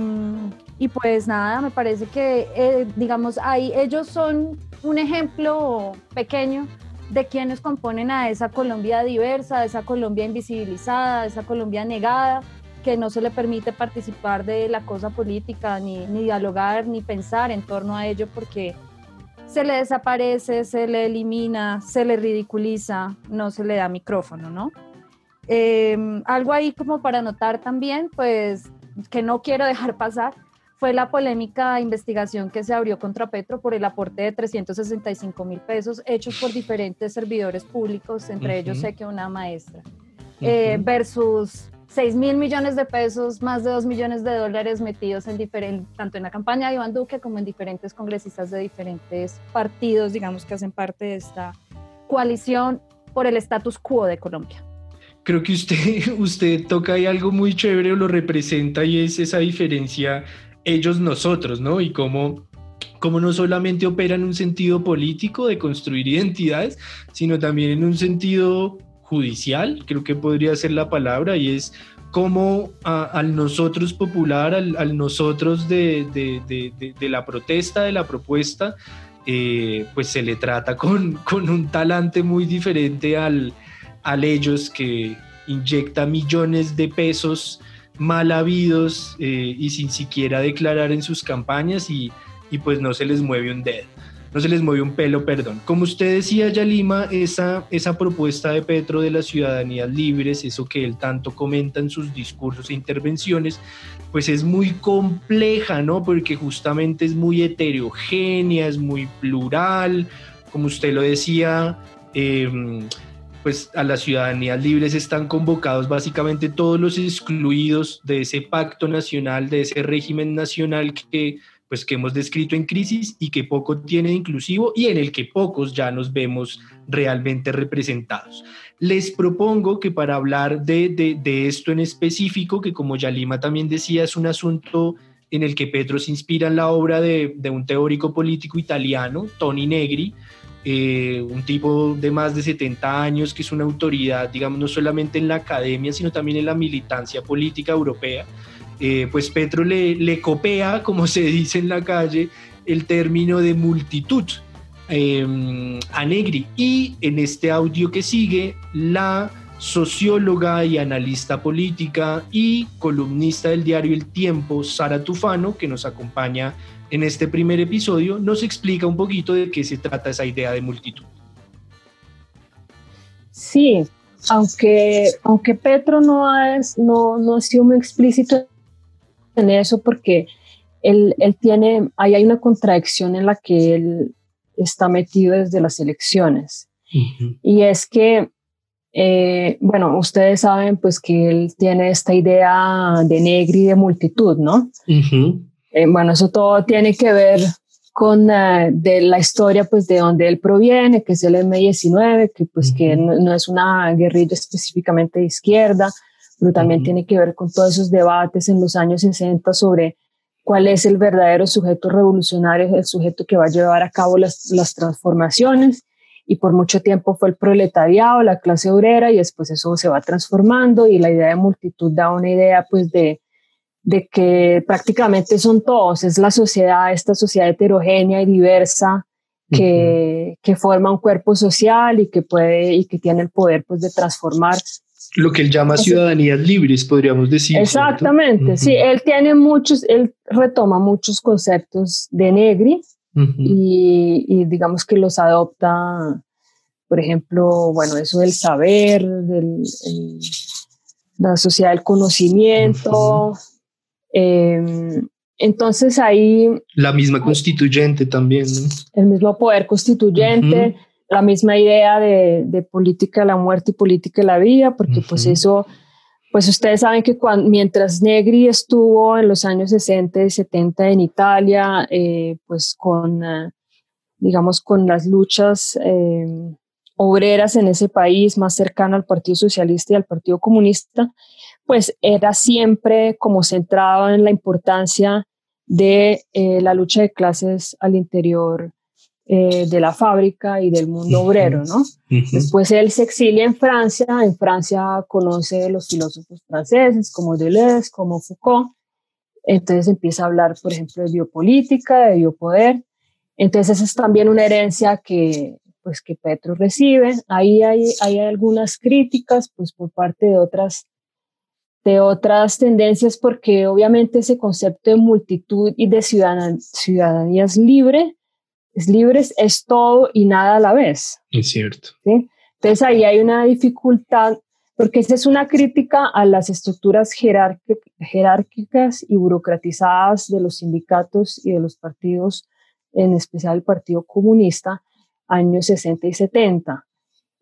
y pues nada, me parece que, digamos, ahí ellos son un ejemplo pequeño de quienes componen a esa Colombia diversa, esa Colombia invisibilizada, esa Colombia negada, que no se le permite participar de la cosa política, ni, dialogar, ni pensar en torno a ello, porque se le desaparece, se le elimina, se le ridiculiza, no se le da micrófono, ¿no? Em, algo ahí como para notar también, pues que no quiero dejar pasar, fue la polémica investigación que se abrió contra Petro por el aporte de 365 mil pesos hechos por diferentes servidores públicos, entre ellos sé que una maestra, eh, versus 6 mil millones de pesos, más de 2 millones de dólares metidos en tanto en la campaña de Iván Duque como en diferentes congresistas de diferentes partidos, digamos, que hacen parte de esta coalición por el status quo de Colombia. Creo que usted, <laughs> usted toca ahí algo muy chévere lo representa y es esa diferencia ellos nosotros, ¿no? Y cómo, cómo no solamente opera en un sentido político de construir identidades, sino también en un sentido judicial, creo que podría ser la palabra, y es cómo al nosotros popular, al, nosotros de, de, la protesta, de la propuesta, eh, pues se le trata con, con, un talante muy diferente al, al ellos que inyecta millones de pesos mal habidos eh, y sin siquiera declarar en sus campañas y, y, pues no se les mueve un dedo, no se les mueve un pelo, perdón. Como usted decía, Yalima, esa, esa propuesta de Petro de las ciudadanías libres, eso que él tanto comenta en sus discursos e intervenciones, pues es muy compleja, ¿no? Porque justamente es muy heterogénea, es muy plural, como usted lo decía, em, pues a las ciudadanías libres están convocados básicamente todos los excluidos de ese pacto nacional, de ese régimen nacional que pues que hemos descrito en crisis y que poco tiene inclusivo y en el que pocos ya nos vemos realmente representados. Les propongo que para hablar de, esto en específico, que como Yalima también decía, es un asunto en el que Petro se inspira en la obra de, un teórico político italiano, Tony Negri, eh, un tipo de más de 70 años que es una autoridad, digamos, no solamente en la academia, sino también en la militancia política europea eh, pues Petro le, le, copia, <laughs> como se dice en la calle, el término de multitud em, a Negri. Y en este audio que sigue, la socióloga y analista política y columnista del diario El Tiempo, Sara Tufano, que nos acompaña en este primer episodio, nos explica un poquito de qué se trata esa idea de multitud. Sí, aunque, aunque Petro no, no, no ha sido muy explícito en eso porque él, él tiene, ahí hay una contradicción en la que él está metido desde las elecciones. Y es que, eh, bueno, ustedes saben pues que él tiene esta idea de negri de multitud, ¿no? Eh, bueno, eso todo tiene que ver con uh, de la historia pues de donde él proviene, que es el M19, que pues que no, no, es una guerrilla específicamente de izquierda, pero también tiene que ver con todos esos debates en los años 60 sobre cuál es el verdadero sujeto revolucionario, el sujeto que va a llevar a cabo las, las transformaciones. Y por mucho tiempo fue el proletariado, la clase obrera, y después eso se va transformando y la idea de multitud da una idea pues de, de que prácticamente son todos, es la sociedad, esta sociedad heterogénea y diversa que, que, forma un cuerpo social y que puede y que tiene el poder pues de transformar lo que él llama ciudadanías libres, podríamos decir. Exactamente, sí, él tiene muchos, él retoma muchos conceptos de Negri y, digamos que los adopta, por ejemplo, bueno, eso del saber, del, la sociedad del conocimiento. Em, entonces ahí... La misma constituyente también. El mismo poder constituyente la misma idea de, de, política de la muerte y política de la vida, porque pues eso, pues ustedes saben que cuando, mientras Negri estuvo en los años 60 y 70 en Italia, eh, pues con, uh, digamos, con las luchas eh, obreras en ese país más cercano al Partido Socialista y al Partido Comunista, pues era siempre como centrado en la importancia de eh, la lucha de clases al interior eh, de la fábrica y del mundo obrero, ¿no? Después él se exilia en Francia, en Francia conoce los filósofos franceses como Deleuze, como Foucault, entonces empieza a hablar, por ejemplo, de biopolítica, de biopoder, entonces es también una herencia que, pues, que Petro recibe. Ahí hay, hay algunas críticas, pues, por parte de otras de otras tendencias, porque obviamente ese concepto de multitud y de ciudadan ciudadanías libre es libres, es todo y nada a la vez. Es cierto. ¿sí? Entonces ahí hay una dificultad, porque esa es una crítica a las estructuras jerárquicas y burocratizadas de los sindicatos y de los partidos, en especial el Partido Comunista, años 60 y 70.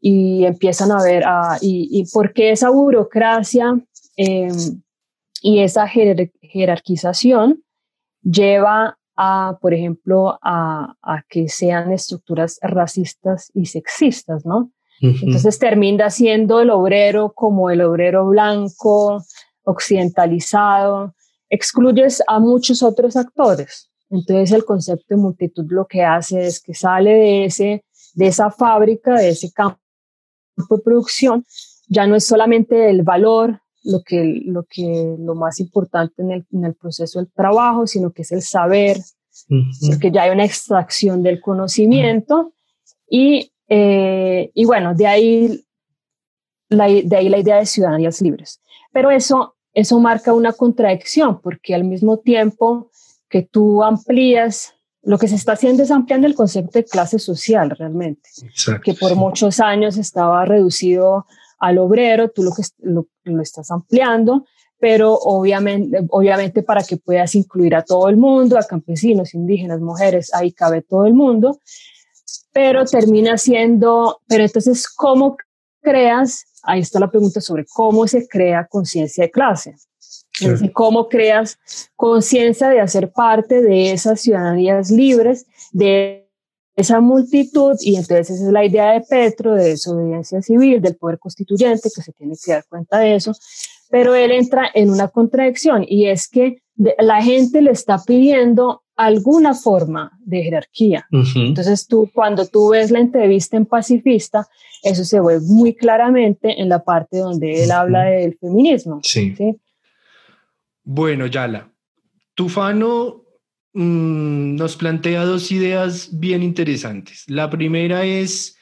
Y empiezan a ver, ah, y, y por qué esa burocracia em, y esa jerarquización lleva a, por ejemplo, a, que sean estructuras racistas y sexistas, ¿no? Entonces termina siendo el obrero como el obrero blanco, occidentalizado, excluyes a muchos otros actores. Entonces el concepto de multitud lo que hace es que sale de, ese, de esa fábrica, de ese campo de producción, ya no es solamente el valor lo que, lo que lo más importante en el, en el proceso del trabajo, sino que es el saber, porque ya hay una extracción del conocimiento y, eh, y bueno, de ahí, la, de ahí la idea de ciudadanías libres. Pero eso, eso marca una contradicción, porque al mismo tiempo que tú amplías, lo que se está haciendo es ampliando el concepto de clase social realmente, que por muchos años estaba reducido al obrero, tú lo que lo, lo estás ampliando, pero obviamente, obviamente para que puedas incluir a todo el mundo, a campesinos, indígenas, mujeres, ahí cabe todo el mundo. pero termina siendo, pero entonces, ¿cómo creas? Ahí está la pregunta sobre cómo se crea conciencia de clase. Es decir, cómo creas conciencia de hacer parte de esas ciudadanías libres, de esa multitud, y entonces esa es la idea de Petro, de desobediencia civil, del poder constituyente, que se tiene que dar cuenta de eso, pero él entra en una contradicción y es que la gente le está pidiendo alguna forma de jerarquía. Entonces tú, cuando tú ves la entrevista en Pacifista, eso se ve muy claramente en la parte donde él habla del feminismo. Sí. Bueno, Yala, Tufano mm, nos plantea dos ideas bien interesantes. La primera es,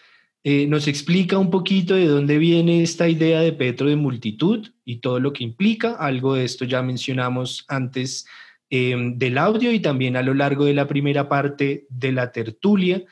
eh, nos explica un poquito de dónde viene esta idea de Petro de multitud y todo lo que implica. Algo de esto ya mencionamos antes em, del audio y también a lo largo de la primera parte de la tertulia.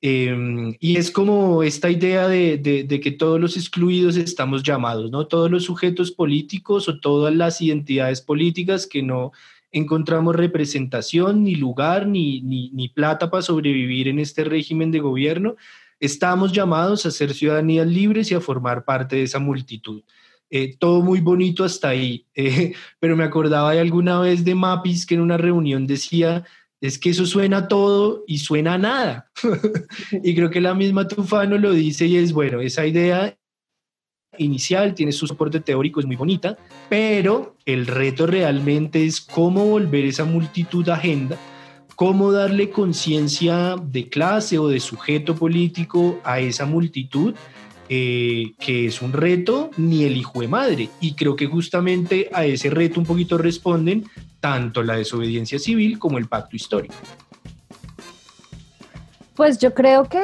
Em, y es como esta idea de, que todos los excluidos estamos llamados, ¿no? Todos los sujetos políticos o todas las identidades políticas que no encontramos representación, ni lugar, ni, ni, plata para sobrevivir en este régimen de gobierno, estamos llamados a ser ciudadanías libres y a formar parte de esa multitud. Eh, todo muy bonito hasta ahí, <laughs> eh, pero me acordaba de alguna vez de Mapis que en una reunión decía es que eso suena todo y suena a nada. <laughs> y creo que la misma Tufano lo dice y es, bueno, esa idea inicial tiene su soporte teórico, es muy bonita, pero el reto realmente es cómo volver esa multitud agenda, cómo darle conciencia de clase o de sujeto político a esa multitud eh, que es un reto ni el hijo de madre. Y creo que justamente a ese reto un poquito responden tanto la desobediencia civil como el pacto histórico. Pues yo creo que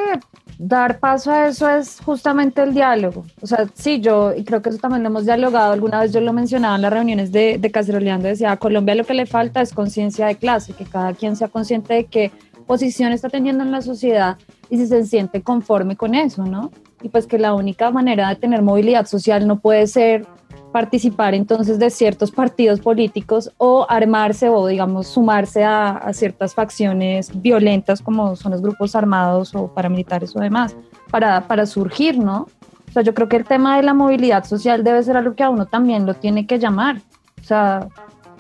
dar paso a eso es justamente el diálogo. O sea, sí, yo, y creo que eso también lo hemos dialogado, alguna vez yo lo mencionaba en las reuniones de, de Caceroleando, decía, a Colombia lo que le falta es conciencia de clase, que cada quien sea consciente de qué posición está teniendo en la sociedad y si se siente conforme con eso, ¿no? y pues que la única manera de tener movilidad social no puede ser participar entonces de ciertos partidos políticos o armarse o digamos sumarse a, ciertas facciones violentas como son los grupos armados o paramilitares o demás para, para surgir, ¿no? O sea, yo creo que el tema de la movilidad social debe ser algo que a uno también lo tiene que llamar. O sea,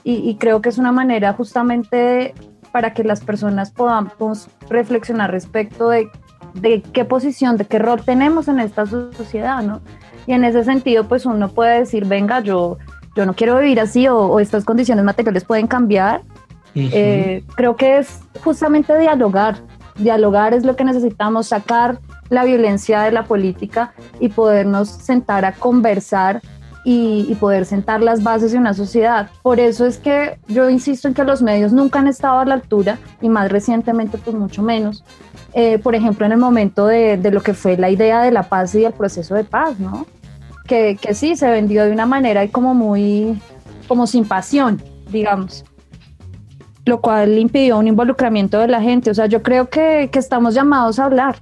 y, y creo que es una manera justamente para que las personas podamos reflexionar respecto de de qué posición, de qué rol tenemos en esta sociedad, ¿no? Y en ese sentido, pues uno puede decir, venga, yo, yo no quiero vivir así o, estas condiciones materiales pueden cambiar. Eh, creo que es justamente dialogar. Dialogar es lo que necesitamos, sacar la violencia de la política y podernos sentar a conversar y, y, poder sentar las bases de una sociedad. Por eso es que yo insisto en que los medios nunca han estado a la altura y más recientemente pues mucho menos. Eh, por ejemplo, en el momento de, de, lo que fue la idea de la paz y el proceso de paz, ¿no? Que, que sí, se vendió de una manera como muy, como sin pasión, digamos lo cual impidió un involucramiento de la gente. O sea, yo creo que, que estamos llamados a hablar.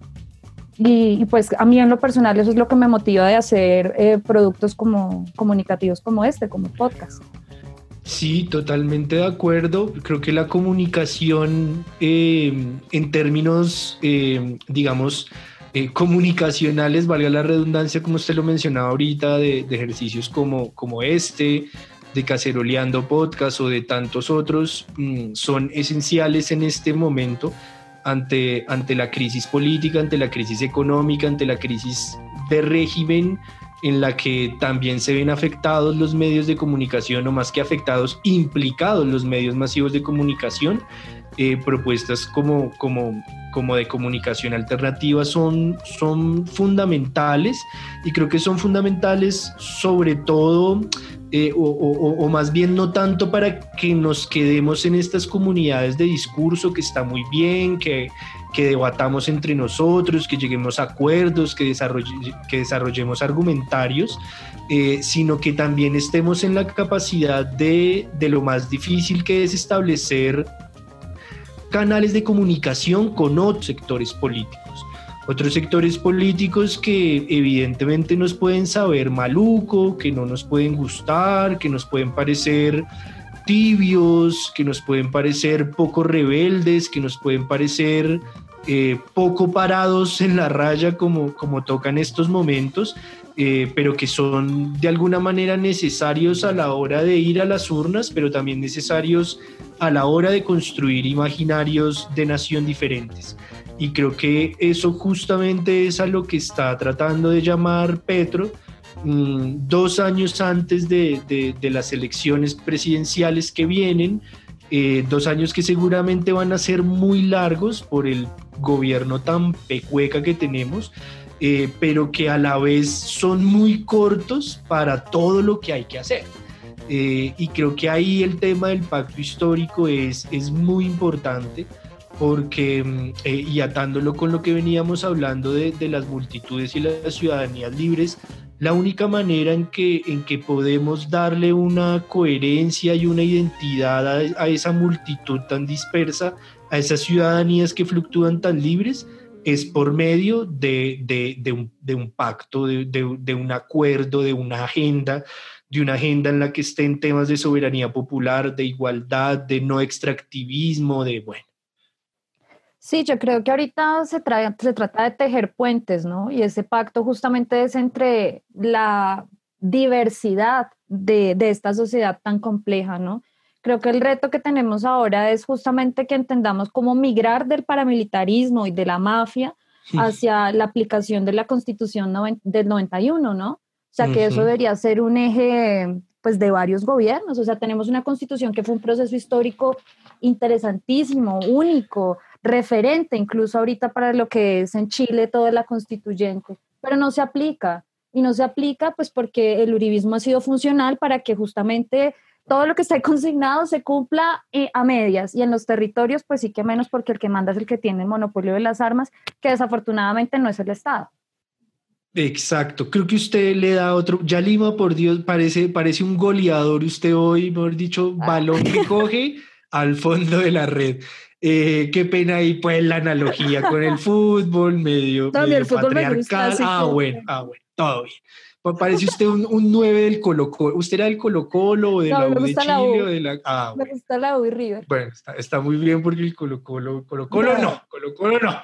Y, pues a mí en lo personal eso es lo que me motiva de hacer eh, productos como comunicativos como este, como podcast. Sí, totalmente de acuerdo. Creo que la comunicación eh, en términos, eh, digamos, eh, comunicacionales, valga la redundancia, como usted lo mencionaba ahorita, de, ejercicios como, como este, de Caceroleando Podcast o de tantos otros, mm, son esenciales en este momento ante, ante la crisis política, ante la crisis económica, ante la crisis de régimen en la que también se ven afectados los medios de comunicación o más que afectados, implicados los medios masivos de comunicación. Eh, propuestas como, como, como de comunicación alternativa son, son fundamentales y creo que son fundamentales sobre todo eh, o, o, más bien no tanto para que nos quedemos en estas comunidades de discurso que está muy bien, que, que debatamos entre nosotros, que lleguemos a acuerdos, que, que desarrollemos argumentarios, eh, sino que también estemos en la capacidad de, de lo más difícil que es establecer canales de comunicación con otros sectores políticos. Otros sectores políticos que evidentemente nos pueden saber maluco, que no nos pueden gustar, que nos pueden parecer tibios, que nos pueden parecer poco rebeldes, que nos pueden parecer eh, poco parados en la raya como, como tocan estos momentos, eh, pero que son de alguna manera necesarios a la hora de ir a las urnas, pero también necesarios a la hora de construir imaginarios de nación diferentes. Y creo que eso justamente es a lo que está tratando de llamar Petro mm, dos años antes de, de, las elecciones presidenciales que vienen, eh, dos años que seguramente van a ser muy largos por el gobierno tan pecueca que tenemos, eh, pero que a la vez son muy cortos para todo lo que hay que hacer. Eh, y creo que ahí el tema del pacto histórico es, es muy importante porque, mm, eh, y atándolo con lo que veníamos hablando de, de, las multitudes y las ciudadanías libres, la única manera en que, en que podemos darle una coherencia y una identidad a, a esa multitud tan dispersa, a esas ciudadanías que fluctúan tan libres, es por medio de, de, de, un, pacto, de, un acuerdo, de una agenda, de una agenda en la que estén temas de soberanía popular, de igualdad, de no extractivismo, de bueno. Sí, yo creo que ahorita se, trae, se trata de tejer puentes, ¿no? Y ese pacto justamente es entre la diversidad de, de esta sociedad tan compleja, ¿no? Creo que el reto que tenemos ahora es justamente que entendamos cómo migrar del paramilitarismo y de la mafia hacia la aplicación de la Constitución del 91, ¿no? O sea, que eso debería ser un eje pues de varios gobiernos, o sea, tenemos una constitución que fue un proceso histórico interesantísimo, único, referente incluso ahorita para lo que es en Chile toda la constituyente, pero no se aplica. Y no se aplica pues porque el uribismo ha sido funcional para que justamente todo lo que está <laughs> consignado se cumpla eh, a medias y en los territorios pues sí que menos porque el que manda es el que tiene el monopolio de las armas, que desafortunadamente no es el Estado. Exacto, creo que usted le da otro, ya Lima, por Dios, parece, parece un goleador usted hoy, mejor dicho, ah. balón que <laughs> coge al fondo de la red. Eh, qué pena ahí pues la analogía con el fútbol, medio, medio patriarcal. Ah, bueno, ah, bueno, todo bien. Parece usted un, un 9 del Colo Colo. ¿Usted era del Colo Colo o de la U de Chile? O de la... Ah, me gusta la U y River. Bueno, está, está, muy bien porque el Colo Colo, Colo Colo no, Colo Colo no.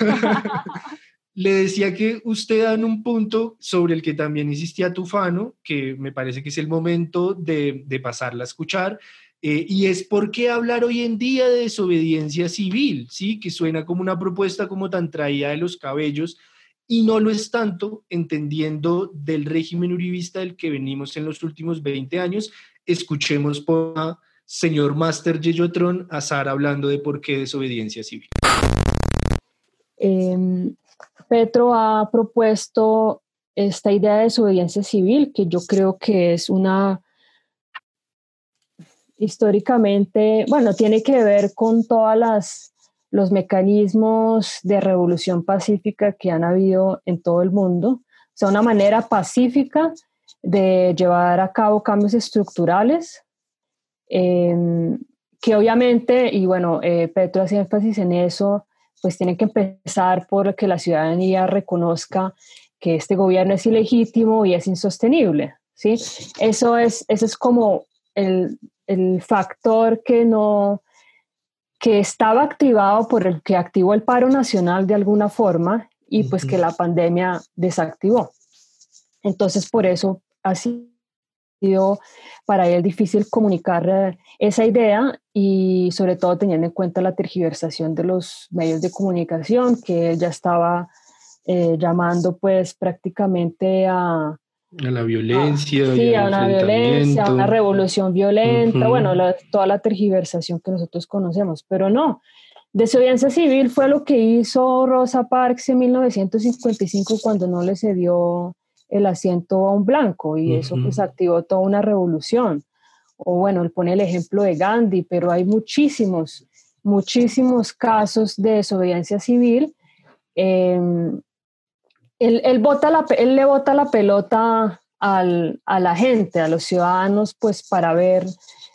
<laughs> Le decía que usted da un punto sobre el que también insistía Tufano, que me parece que es el momento de, de pasarla a escuchar, eh, y es por qué hablar hoy en día de desobediencia civil, ¿sí? que suena como una propuesta como tan traída de los cabellos, y no lo es tanto entendiendo del régimen uribista del que venimos en los últimos 20 años. Escuchemos por a señor Master Yeyotron Azar hablando de por qué desobediencia civil. Em, Petro ha propuesto esta idea de desobediencia civil que yo creo que es una históricamente, bueno, tiene que ver con todas las los mecanismos de revolución pacífica que han habido en todo el mundo. O sea, una manera pacífica de llevar a cabo cambios estructurales, em, que obviamente, y bueno, eh, Petro hace énfasis en eso, pues tiene que empezar por que la ciudadanía reconozca que este gobierno es ilegítimo y es insostenible. ¿sí? Eso, es, eso es como el, el factor que no, que estaba activado por el que activó el paro nacional de alguna forma y pues que la pandemia desactivó. Entonces, por eso ha sido para él difícil comunicar eh, esa idea y sobre todo teniendo en cuenta la tergiversación de los medios de comunicación, que él ya estaba eh, llamando pues prácticamente a, a la violencia. sí, a una violencia, a una revolución violenta, bueno, toda la tergiversación que nosotros conocemos, pero no. Desobediencia civil fue lo que hizo Rosa Parks en 1955 cuando no le cedió el asiento a un blanco y eso pues activó toda una revolución. O bueno, él pone el ejemplo de Gandhi, pero hay muchísimos, muchísimos casos de desobediencia civil. Eh, él, él, la, él le bota la pelota al, a la gente, a los ciudadanos, pues para ver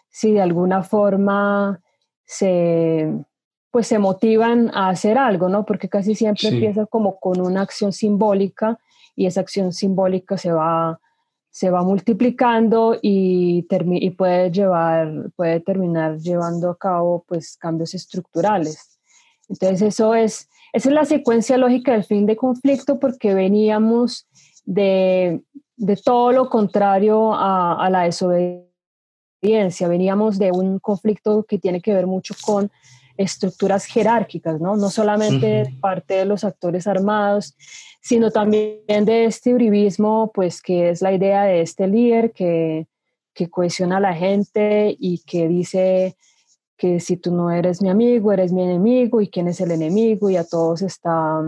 si de alguna forma se, pues se motivan a hacer algo, ¿no? Porque casi siempre empieza como con una acción simbólica y esa acción simbólica se va, se va multiplicando y, y puede, llevar, puede terminar llevando a cabo pues cambios estructurales. Entonces eso es esa es la secuencia lógica del fin de conflicto porque veníamos de, de todo lo contrario a, a la desobediencia, veníamos de un conflicto que tiene que ver mucho con estructuras jerárquicas, ¿no? No solamente de parte de los actores armados, sino también de este uribismo, pues que es la idea de este líder que, que cohesiona a la gente y que dice que si tú no eres mi amigo, eres mi enemigo y quién es el enemigo y a todos está,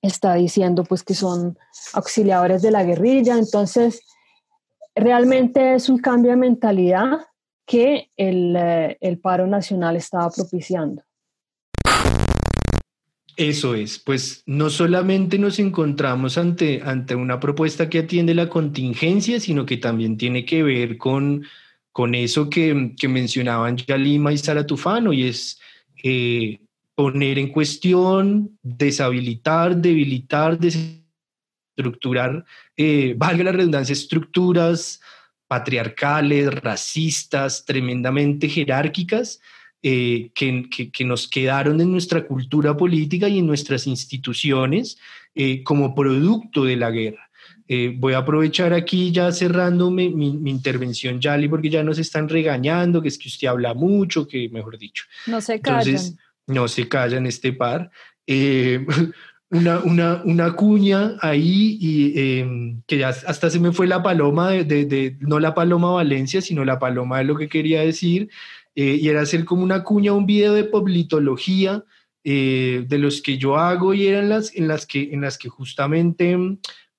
está diciendo pues que son auxiliadores de la guerrilla. Entonces, realmente es un cambio de mentalidad que el, eh, el paro nacional estaba propiciando. Eso es, pues no solamente nos encontramos ante, ante una propuesta que atiende la contingencia, sino que también tiene que ver con, con eso que, que mencionaban ya Lima y Sara Tufano, y es eh, poner en cuestión, deshabilitar, debilitar, desestructurar, eh, valga la redundancia, estructuras patriarcales, racistas, tremendamente jerárquicas, eh, que, que, nos quedaron en nuestra cultura política y en nuestras instituciones eh, como producto de la guerra. Eh, voy a aprovechar aquí ya cerrando mi, mi, intervención, Yali, porque ya nos están regañando, que es que usted habla mucho, que mejor dicho. No se callan. Entonces, no se callan este par. <laughs> una, una, una cuña ahí y em, que ya hasta se me fue la paloma de, de, no la paloma Valencia, sino la paloma de lo que quería decir, eh, y era hacer como una cuña, un video de politología eh, de los que yo hago y eran las en las que, en las que justamente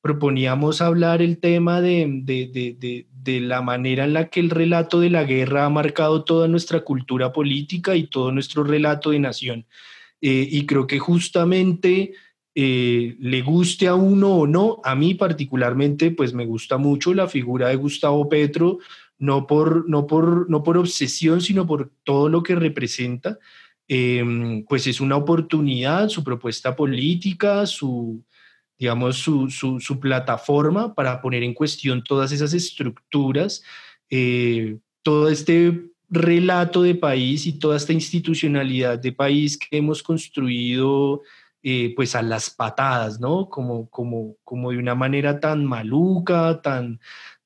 proponíamos hablar el tema de, de, de, la manera en la que el relato de la guerra ha marcado toda nuestra cultura política y todo nuestro relato de nación. Eh, y creo que justamente eh, le guste a uno o no, a mí particularmente pues me gusta mucho la figura de Gustavo Petro, no por, no por, no por obsesión, sino por todo lo que representa. Em, pues es una oportunidad, su propuesta política, su, digamos, su, su, plataforma para poner en cuestión todas esas estructuras, eh, todo este relato de país y toda esta institucionalidad de país que hemos construido eh, pues a las patadas, ¿no? Como, como, como de una manera tan maluca, tan,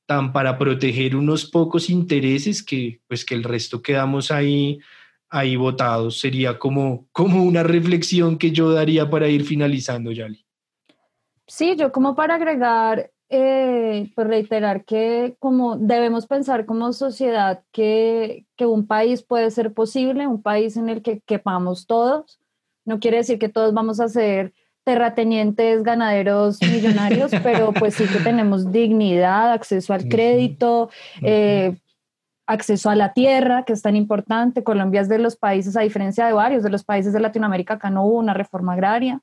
tan para proteger unos pocos intereses que pues que el resto quedamos ahí ahí votados. Sería como, como una reflexión que yo daría para ir finalizando, Yali. Sí, yo como para agregar, eh, pues reiterar que como debemos pensar como sociedad que, que un país puede ser posible, un país en el que quepamos todos, no quiere decir que todos vamos a ser terratenientes, ganaderos, millonarios, <laughs> pero pues sí que tenemos dignidad, acceso al crédito, eh, acceso a la tierra, que es tan importante. Colombia es de los países, a diferencia de varios de los países de Latinoamérica, acá no hubo una reforma agraria.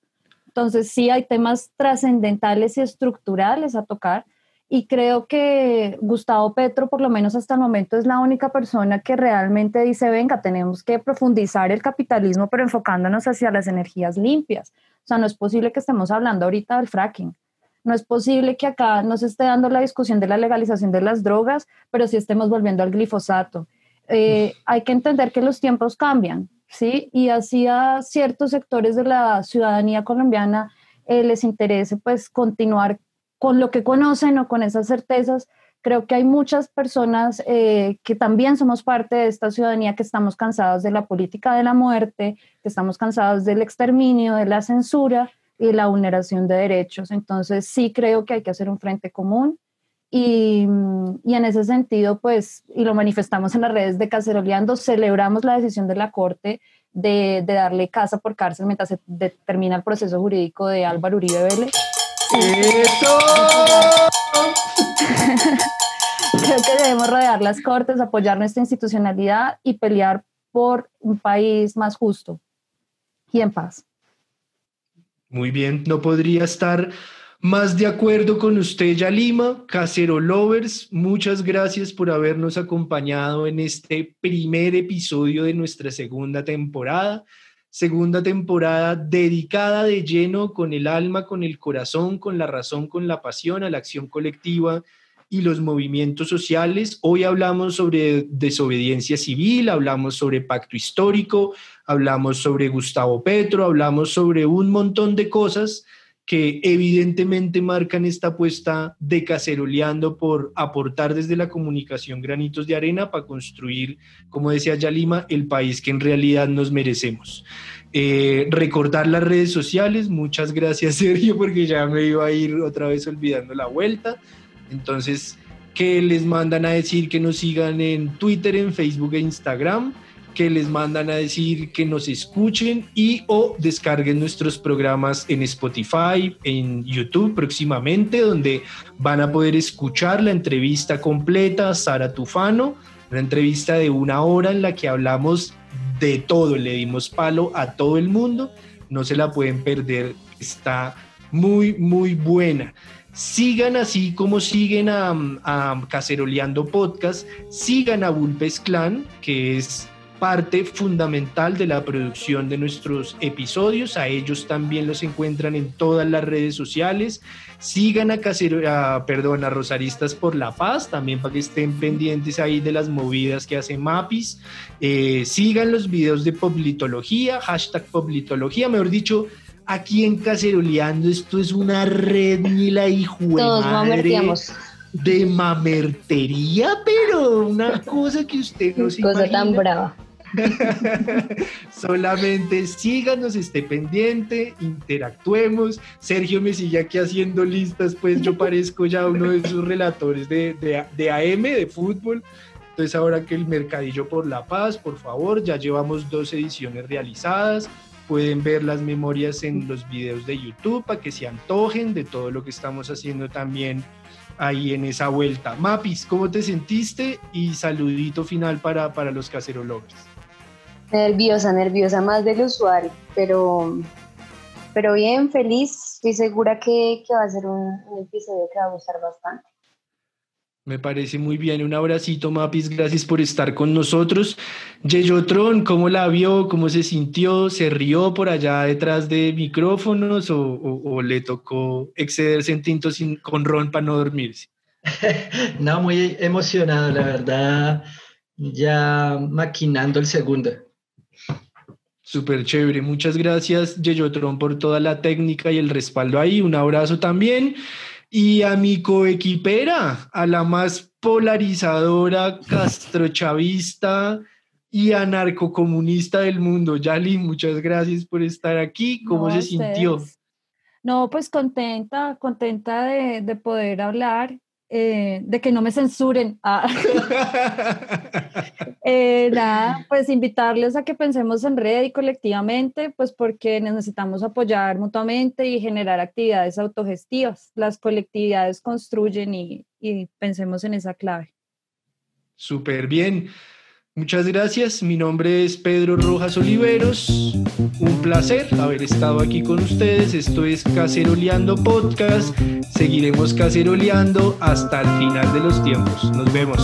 Entonces sí hay temas trascendentales y estructurales a tocar y creo que Gustavo Petro, por lo menos hasta el momento, es la única persona que realmente dice, venga, tenemos que profundizar el capitalismo, pero enfocándonos hacia las energías limpias. O sea, no es posible que estemos hablando ahorita del fracking. No es posible que acá nos esté dando la discusión de la legalización de las drogas, pero sí estemos volviendo al glifosato. Eh, hay que entender que los tiempos cambian, ¿sí? Y así a ciertos sectores de la ciudadanía colombiana eh, les interese pues continuar con lo que conocen o con esas certezas. Creo que hay muchas personas eh, que también somos parte de esta ciudadanía que estamos cansados de la política de la muerte, que estamos cansados del exterminio, de la censura y la vulneración de derechos. Entonces sí creo que hay que hacer un frente común y, y, en ese sentido, pues, y lo manifestamos en las redes de Caceroleando, celebramos la decisión de la Corte de, de darle casa por cárcel mientras se termina el proceso jurídico de Álvaro Uribe Vélez. ¡Eso! Creo que debemos rodear las cortes, apoyar nuestra institucionalidad y pelear por un país más justo y en paz. Muy bien, no podría estar más de acuerdo con usted, Yalima. Casero Lovers, muchas gracias por habernos acompañado en este primer episodio de nuestra segunda temporada segunda temporada dedicada de lleno con el alma, con el corazón, con la razón, con la pasión a la acción colectiva y los movimientos sociales. Hoy hablamos sobre desobediencia civil, hablamos sobre pacto histórico, hablamos sobre Gustavo Petro, hablamos sobre un montón de cosas que evidentemente marcan esta apuesta de caceroleando por aportar desde la comunicación granitos de arena para construir, como decía Yalima, el país que en realidad nos merecemos. Eh, recordar las redes sociales, muchas gracias <laughs> Sergio, porque ya me iba a ir otra vez olvidando la vuelta. Entonces, que les mandan a decir que nos sigan en Twitter, en Facebook e Instagram que les mandan a decir que nos escuchen y o descarguen nuestros programas en Spotify, en YouTube próximamente, donde van a poder escuchar la entrevista completa a Sara Tufano, una entrevista de una hora en la que hablamos de todo, le dimos palo a todo el mundo, no se la pueden perder, está muy, muy buena. Sigan así como siguen a, a, Caceroleando Podcast, sigan a Bulpes Clan, que es parte fundamental de la producción de nuestros episodios. A ellos también los encuentran en todas las redes sociales. Sigan a, Casero, perdón, a Rosaristas por la Paz, también para que estén pendientes ahí de las movidas que hace Mapis. Eh, sigan los videos de Poblitología, hashtag Poblitología, mejor dicho, aquí en Caceroleando, esto es una red ni la hijo de mamertería, pero una cosa que usted no se cosa tan brava. <laughs> Solamente síganos, esté pendiente, interactuemos. Sergio me sigue aquí haciendo listas, pues yo parezco ya uno de sus relatores de, de, AM, de fútbol. Entonces ahora que el Mercadillo por la Paz, por favor, ya llevamos dos ediciones realizadas. Pueden ver las memorias en los videos de YouTube para que se antojen de todo lo que estamos haciendo también ahí en esa vuelta. Mapis, ¿cómo te sentiste? Y saludito final para, para los cacerólogos. Nerviosa, nerviosa más del usuario, pero, pero bien, feliz. Estoy segura que, que va a ser un, episodio que va a gustar bastante. Me parece muy bien. Un abracito, Mapis. Gracias por estar con nosotros. Yeyotron, ¿cómo la vio? ¿Cómo se sintió? ¿Se rió por allá detrás de micrófonos o, o, le tocó excederse en tinto sin, con ron para no dormirse? <laughs> no, muy emocionado, la verdad. Ya maquinando el segundo. Súper chévere. Muchas gracias, Yeyotron, por toda la técnica y el respaldo ahí. Un abrazo también. Y a mi coequipera, a la más polarizadora, castrochavista y anarcocomunista del mundo. Yali, muchas gracias por estar aquí. ¿Cómo se sintió? No, pues contenta, contenta de, de poder hablar eh, de que no me censuren. Ah. <laughs> Eh, nada, pues invitarles a que pensemos en red y colectivamente, pues porque necesitamos apoyar mutuamente y generar actividades autogestivas. Las colectividades construyen y, y pensemos en esa clave. Súper bien. Muchas gracias, mi nombre es Pedro Rojas Oliveros, un placer haber estado aquí con ustedes, esto es Caceroleando Podcast, seguiremos caceroleando hasta el final de los tiempos, nos vemos.